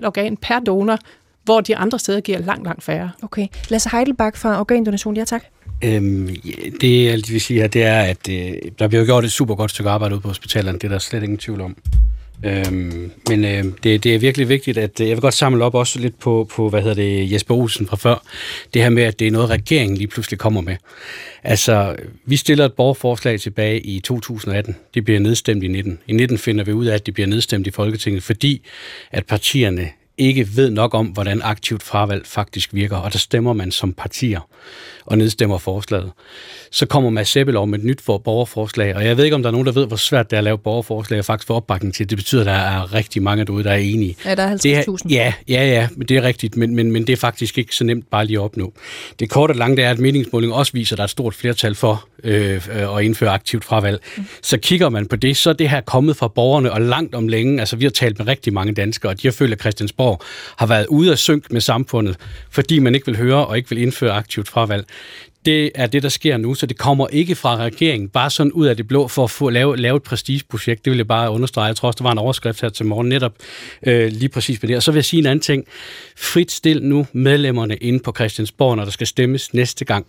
3,5 organ per donor, hvor de andre steder giver langt, langt færre. Okay. Lasse Heidelbach fra Organdonation, ja tak. Øhm, det jeg vil sige her, det er, at øh, der bliver jo gjort et super godt stykke arbejde ude på hospitalerne. Det er der slet ingen tvivl om. Øhm, men øh, det, det er virkelig vigtigt, at øh, jeg vil godt samle op også lidt på, på, hvad hedder det, Jesper Olsen fra før. Det her med, at det er noget, regeringen lige pludselig kommer med. Altså, vi stiller et borgerforslag tilbage i 2018. Det bliver nedstemt i 19. I 19 finder vi ud af, at det bliver nedstemt i Folketinget, fordi at partierne ikke ved nok om, hvordan aktivt fravalg faktisk virker, og der stemmer man som partier og nedstemmer forslaget. Så kommer Mads Sebbelov med et nyt for borgerforslag, og jeg ved ikke, om der er nogen, der ved, hvor svært det er at lave borgerforslag og faktisk få opbakning til. Det betyder, at der er rigtig mange derude, der er enige. Ja, der er Det er, 50.000. ja, ja, ja, men det er rigtigt, men, men, men det er faktisk ikke så nemt bare lige at opnå. Det korte og lange det er, at meningsmålingen også viser, at der er et stort flertal for øh, at indføre aktivt fravalg. Mm. Så kigger man på det, så er det her kommet fra borgerne, og langt om længe, altså vi har talt med rigtig mange danskere, og de har følt, at Christiansborg har været ude af synk med samfundet, fordi man ikke vil høre og ikke vil indføre aktivt fravalg. det er det, der sker nu, så det kommer ikke fra regeringen, bare sådan ud af det blå, for at få lave, lave et prestigeprojekt. Det vil jeg bare understrege. Jeg tror også, der var en overskrift her til morgen netop øh, lige præcis med det. Og så vil jeg sige en anden ting. Frit stil nu medlemmerne inde på Christiansborg, når der skal stemmes næste gang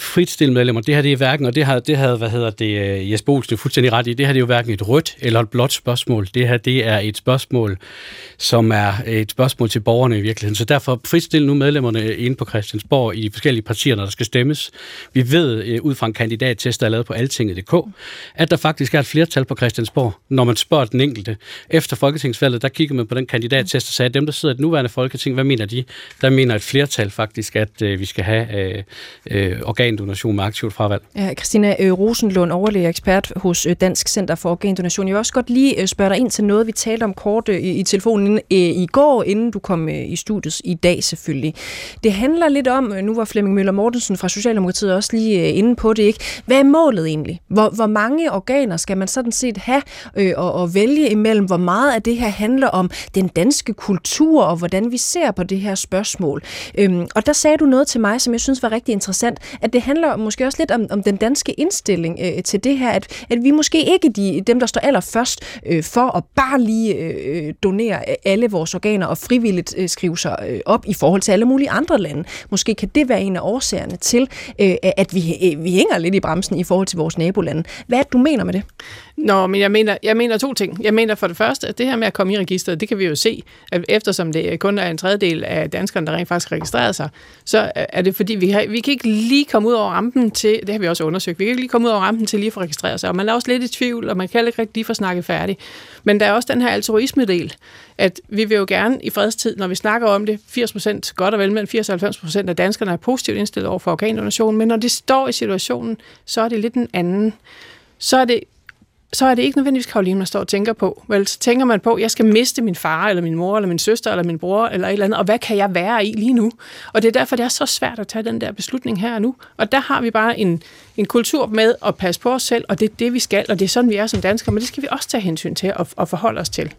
fritstille medlemmer. Det her det er hverken, og det, har, det havde, hvad hedder det, øh, Jesper Olsen fuldstændig ret i, det her det er jo hverken et rødt eller et blåt spørgsmål. Det her det er et spørgsmål, som er et spørgsmål til borgerne i virkeligheden. Så derfor fritstille nu medlemmerne øh, inde på Christiansborg i de forskellige partier, når der skal stemmes. Vi ved øh, ud fra en kandidattest, der er lavet på altinget.dk, at der faktisk er et flertal på Christiansborg, når man spørger den enkelte. Efter folketingsvalget, der kigger man på den kandidattest og sagde, at dem, der sidder i det nuværende folketing, hvad mener de? Der mener et flertal faktisk, at øh, vi skal have øh, øh, organdonation med aktivt fravalg. Ja, Christina øh, Rosenlund, overlæge ekspert hos øh, Dansk Center for Organdonation. Jeg vil også godt lige øh, spørge dig ind til noget, vi talte om kort i, i telefonen i går, inden du kom i studiet i dag selvfølgelig. Det handler lidt om, nu var Flemming Møller Mortensen fra Socialdemokratiet også lige inde på det, ikke? Hvad er målet egentlig? Hvor, hvor mange organer skal man sådan set have øh, og, og vælge imellem? Hvor meget af det her handler om den danske kultur og hvordan vi ser på det her spørgsmål? Øhm, og der sagde du noget til mig, som jeg synes var rigtig interessant, at det handler måske også lidt om, om den danske indstilling øh, til det her, at, at vi måske ikke de, dem, der står allerførst øh, for at bare lige øh, donere øh, alle vores organer og frivilligt øh, skrive sig øh, op i forhold til alle mulige andre lande. Måske kan det være en af årsagerne til, øh, at vi, øh, vi hænger lidt i bremsen i forhold til vores nabolande. Hvad er det, du mener med det? Nå, men jeg mener, jeg mener to ting. Jeg mener for det første, at det her med at komme i registret, det kan vi jo se, at eftersom det kun er en tredjedel af danskerne, der rent faktisk har registreret sig, så er det fordi, vi, har, vi kan ikke lige komme ud over rampen til, det har vi også undersøgt, vi kan ikke lige komme ud over rampen til lige at få registreret sig, og man er også lidt i tvivl, og man kan ikke rigtig lige få snakket færdig. Men der er også den her altruisme-del, at vi vil jo gerne i fredstid, når vi snakker om det, 80% godt og vel men 80 og 90 af danskerne er positivt indstillet over for organdonation, men når det står i situationen, så er det lidt en anden. Så er det så er det ikke nødvendigvis Karoline, man står og tænker på. Vel, så tænker man på, at jeg skal miste min far, eller min mor, eller min søster, eller min bror, eller et eller andet, og hvad kan jeg være i lige nu? Og det er derfor, det er så svært at tage den der beslutning her og nu. Og der har vi bare en, en kultur med at passe på os selv, og det er det, vi skal, og det er sådan, vi er som danskere, men det skal vi også tage hensyn til og, og forholde os til.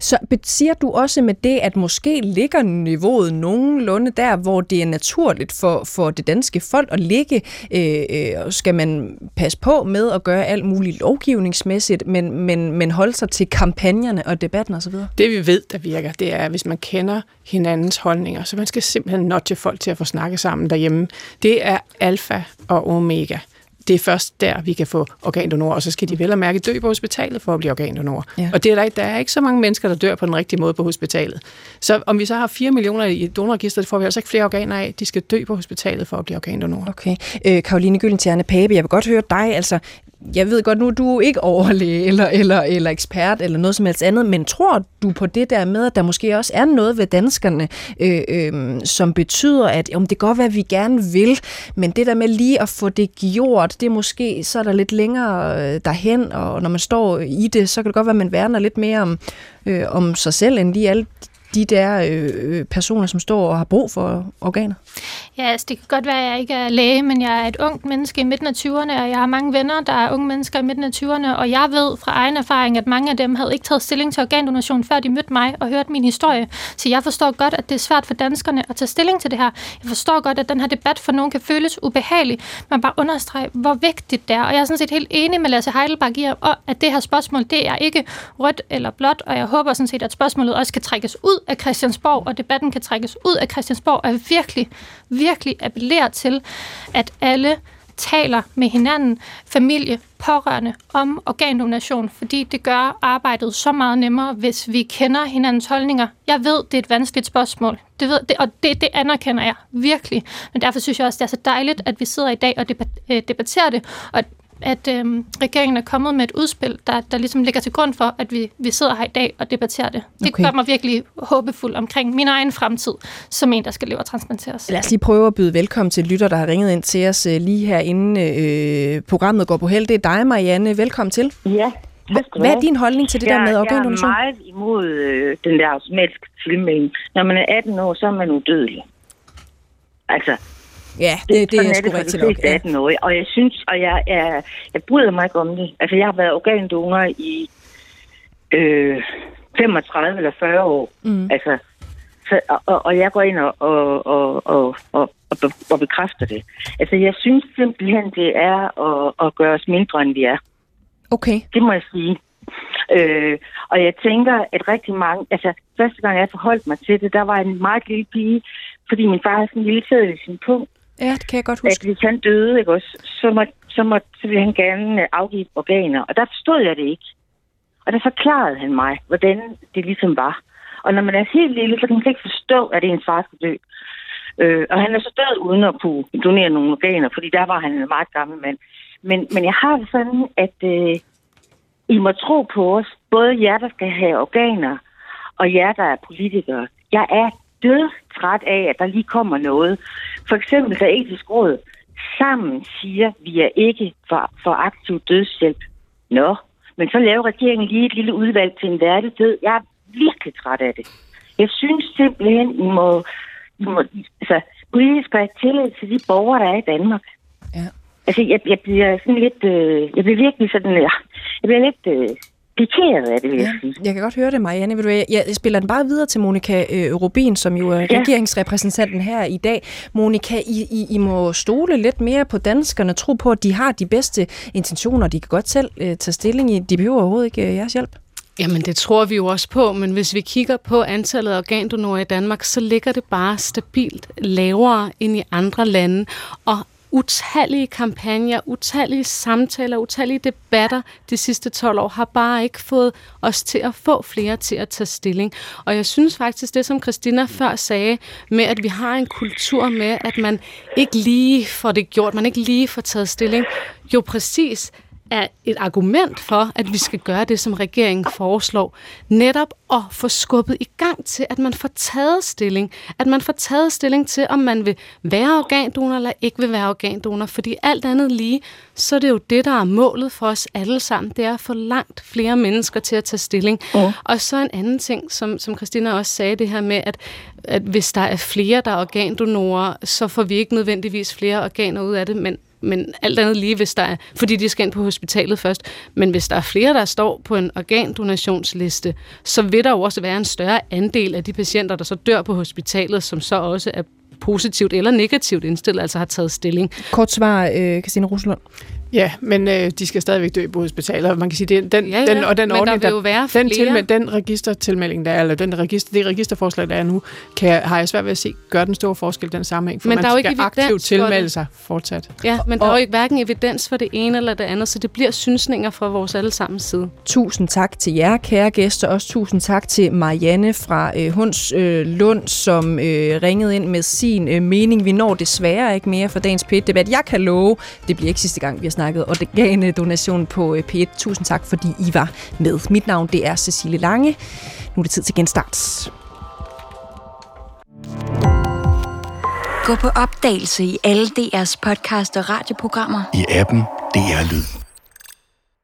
Så siger du også med det, at måske ligger niveauet nogenlunde der, hvor det er naturligt for, for det danske folk at ligge? Øh, øh skal man passe på med at gøre alt muligt lovgivningsmæssigt, men, men, men holde sig til kampagnerne og debatten osv.? Det vi ved, der virker, det er, hvis man kender hinandens holdninger, så man skal simpelthen til folk til at få snakket sammen derhjemme. Det er alfa og omega det er først der, vi kan få organdonorer, og så skal de vel og mærke dø på hospitalet for at blive organdonorer. Ja. Og det er der, der er ikke så mange mennesker, der dør på den rigtige måde på hospitalet. Så om vi så har 4 millioner i donorregistret, får vi altså ikke flere organer af. De skal dø på hospitalet for at blive organdonorer. Okay. Øh, Karoline Gyllentjerne Pape, jeg vil godt høre dig. Altså, jeg ved godt nu, du er ikke overlæge eller, eller, eller ekspert eller noget som helst andet, men tror du på det der med, at der måske også er noget ved danskerne, øh, øh, som betyder, at om det godt være, at vi gerne vil, men det der med lige at få det gjort, det er måske, så er der lidt længere øh, derhen, og når man står i det, så kan det godt være, at man værner lidt mere om, øh, om sig selv, end lige alle de der øh, personer, som står og har brug for organer? Ja, altså, det kan godt være, at jeg ikke er læge, men jeg er et ungt menneske i midten af 20'erne, og jeg har mange venner, der er unge mennesker i midten af 20'erne, og jeg ved fra egen erfaring, at mange af dem havde ikke taget stilling til organdonation, før de mødte mig og hørte min historie. Så jeg forstår godt, at det er svært for danskerne at tage stilling til det her. Jeg forstår godt, at den her debat for nogen kan føles ubehagelig, men bare understrege, hvor vigtigt det er. Og jeg er sådan set helt enig med Lasse Heidelberg i, at det her spørgsmål, det er ikke rødt eller blåt, og jeg håber sådan set, at spørgsmålet også kan trækkes ud af Christiansborg, og debatten kan trækkes ud af Christiansborg, og jeg virkelig, virkelig appellerer til, at alle taler med hinanden, familie, pårørende, om organdonation, fordi det gør arbejdet så meget nemmere, hvis vi kender hinandens holdninger. Jeg ved, det er et vanskeligt spørgsmål, det ved, det, og det, det anerkender jeg virkelig, men derfor synes jeg også, det er så dejligt, at vi sidder i dag og øh, debatterer det, og at øhm, regeringen er kommet med et udspil, der, der ligesom ligger til grund for, at vi, vi sidder her i dag og debatterer det. Det okay. gør mig virkelig håbefuld omkring min egen fremtid, som en, der skal leve og transplanteres. Lad os lige prøve at byde velkommen til lytter, der har ringet ind til os øh, lige her inden øh, programmet går på held. Det er dig, Marianne. Velkommen til. Ja, Hvad er din holdning til det jeg, der med organdonation? Jeg er meget imod øh, den der automatiske filmning. Når man er 18 år, så er man udødelig. Altså, Ja, det, det, det er sgu rigtigt nok. Ja. 18 år, og jeg synes, og jeg, er, jeg bryder mig ikke om det. Altså, jeg har været organdonor i øh, 35 eller 40 år. Mm. Altså, Så, og, og jeg går ind og, og, og, og, og, og, bekræfter det. Altså, jeg synes simpelthen, det er at, at gøre os mindre, end vi er. Okay. Det må jeg sige. Øh, og jeg tænker, at rigtig mange... Altså, første gang jeg forholdt mig til det, der var en meget lille pige, fordi min far havde sådan en lille sæd i sin punkt. Ja, det kan jeg godt huske. At hvis han døde, ikke også, så, må, så, må, så ville han gerne øh, afgive organer. Og der forstod jeg det ikke. Og der forklarede han mig, hvordan det ligesom var. Og når man er helt lille, så kan man ikke forstå, at ens far skal dø. Øh, og han er så død uden at kunne donere nogle organer, fordi der var han en meget gammel mand. Men, men jeg har det sådan, at øh, I må tro på os, både jer, der skal have organer, og jer, der er politikere. Jeg er død træt af, at der lige kommer noget. For eksempel, da etisk råd sammen siger, vi er ikke for, for aktiv dødshjælp. Nå, men så laver regeringen lige et lille udvalg til en værdig død. Jeg er virkelig træt af det. Jeg synes simpelthen, I må, I må altså, politisk have tillid til de borgere, der er i Danmark. Ja. Altså, jeg, jeg bliver sådan lidt, øh, jeg bliver virkelig sådan, jeg, jeg bliver lidt øh, pikeret af det, vil jeg Ja, sige. jeg kan godt høre det, Marianne. Ved du, jeg spiller den bare videre til Monika øh, Rubin, som jo er Ja. regeringsrepræsentanten her i dag. Monika, I, I, I må stole lidt mere på danskerne, tro på, at de har de bedste intentioner. De kan godt selv øh, tage stilling i. De behøver overhovedet ikke øh, jeres hjælp. Jamen, det tror vi jo også på, men hvis vi kigger på antallet af organdonorer i Danmark, så ligger det bare stabilt lavere end i andre lande. Og utallige kampagner, utallige samtaler, utallige debatter de sidste 12 år har bare ikke fået os til at få flere til at tage stilling. Og jeg synes faktisk, det som Christina før sagde, med at vi har en kultur med, at man ikke lige får det gjort, man ikke lige får taget stilling, jo præcis er et argument for, at vi skal gøre det, som regeringen foreslår. Netop at få skubbet i gang til, at man får taget stilling. At man får taget stilling til, om man vil være organdonor eller ikke vil være organdonor. Fordi alt andet lige, så er det jo det, der er målet for os alle sammen. Det er at få langt flere mennesker til at tage stilling. Mm. Og så en anden ting, som, som Christina også sagde, det her med, at, at hvis der er flere, der er organdonorer, så får vi ikke nødvendigvis flere organer ud af det, men men alt andet lige, hvis der er, fordi de skal ind på hospitalet først, men hvis der er flere, der står på en organdonationsliste, så vil der jo også være en større andel af de patienter, der så dør på hospitalet, som så også er positivt eller negativt indstillet, altså har taget stilling. Kort svar, øh, Christine Ruslund. Ja, men øh, de skal stadigvæk dø på hospitaler. Man kan sige, det, den, Ja, ja, den, og den men der ordning, vil jo være den, flere. tilmeld, den registertilmelding, der er, eller den register, det registerforslag, der er nu, kan, har jeg svært ved at se, gør den store forskel, den sammenhæng, for Men man der er jo skal ikke aktivt tilmelde sig fortsat. Ja, men der Og- er jo ikke hverken evidens for det ene eller det andet, så det bliver synsninger fra vores allesammens side. Tusind tak til jer, kære gæster. Også tusind tak til Marianne fra øh, Hunds øh, Lund, som øh, ringede ind med sin øh, mening. Vi når desværre ikke mere for dagens P1-debat. Jeg kan love, det bliver ikke sidste gang, vi har snakket organdonation på øh, P1. Tusind tak, fordi I var med. Mit navn det er Cecilie Lange. Nu er det tid til genstart. Gå på opdagelse i alle DR's podcast og radioprogrammer. I appen DR Lyd.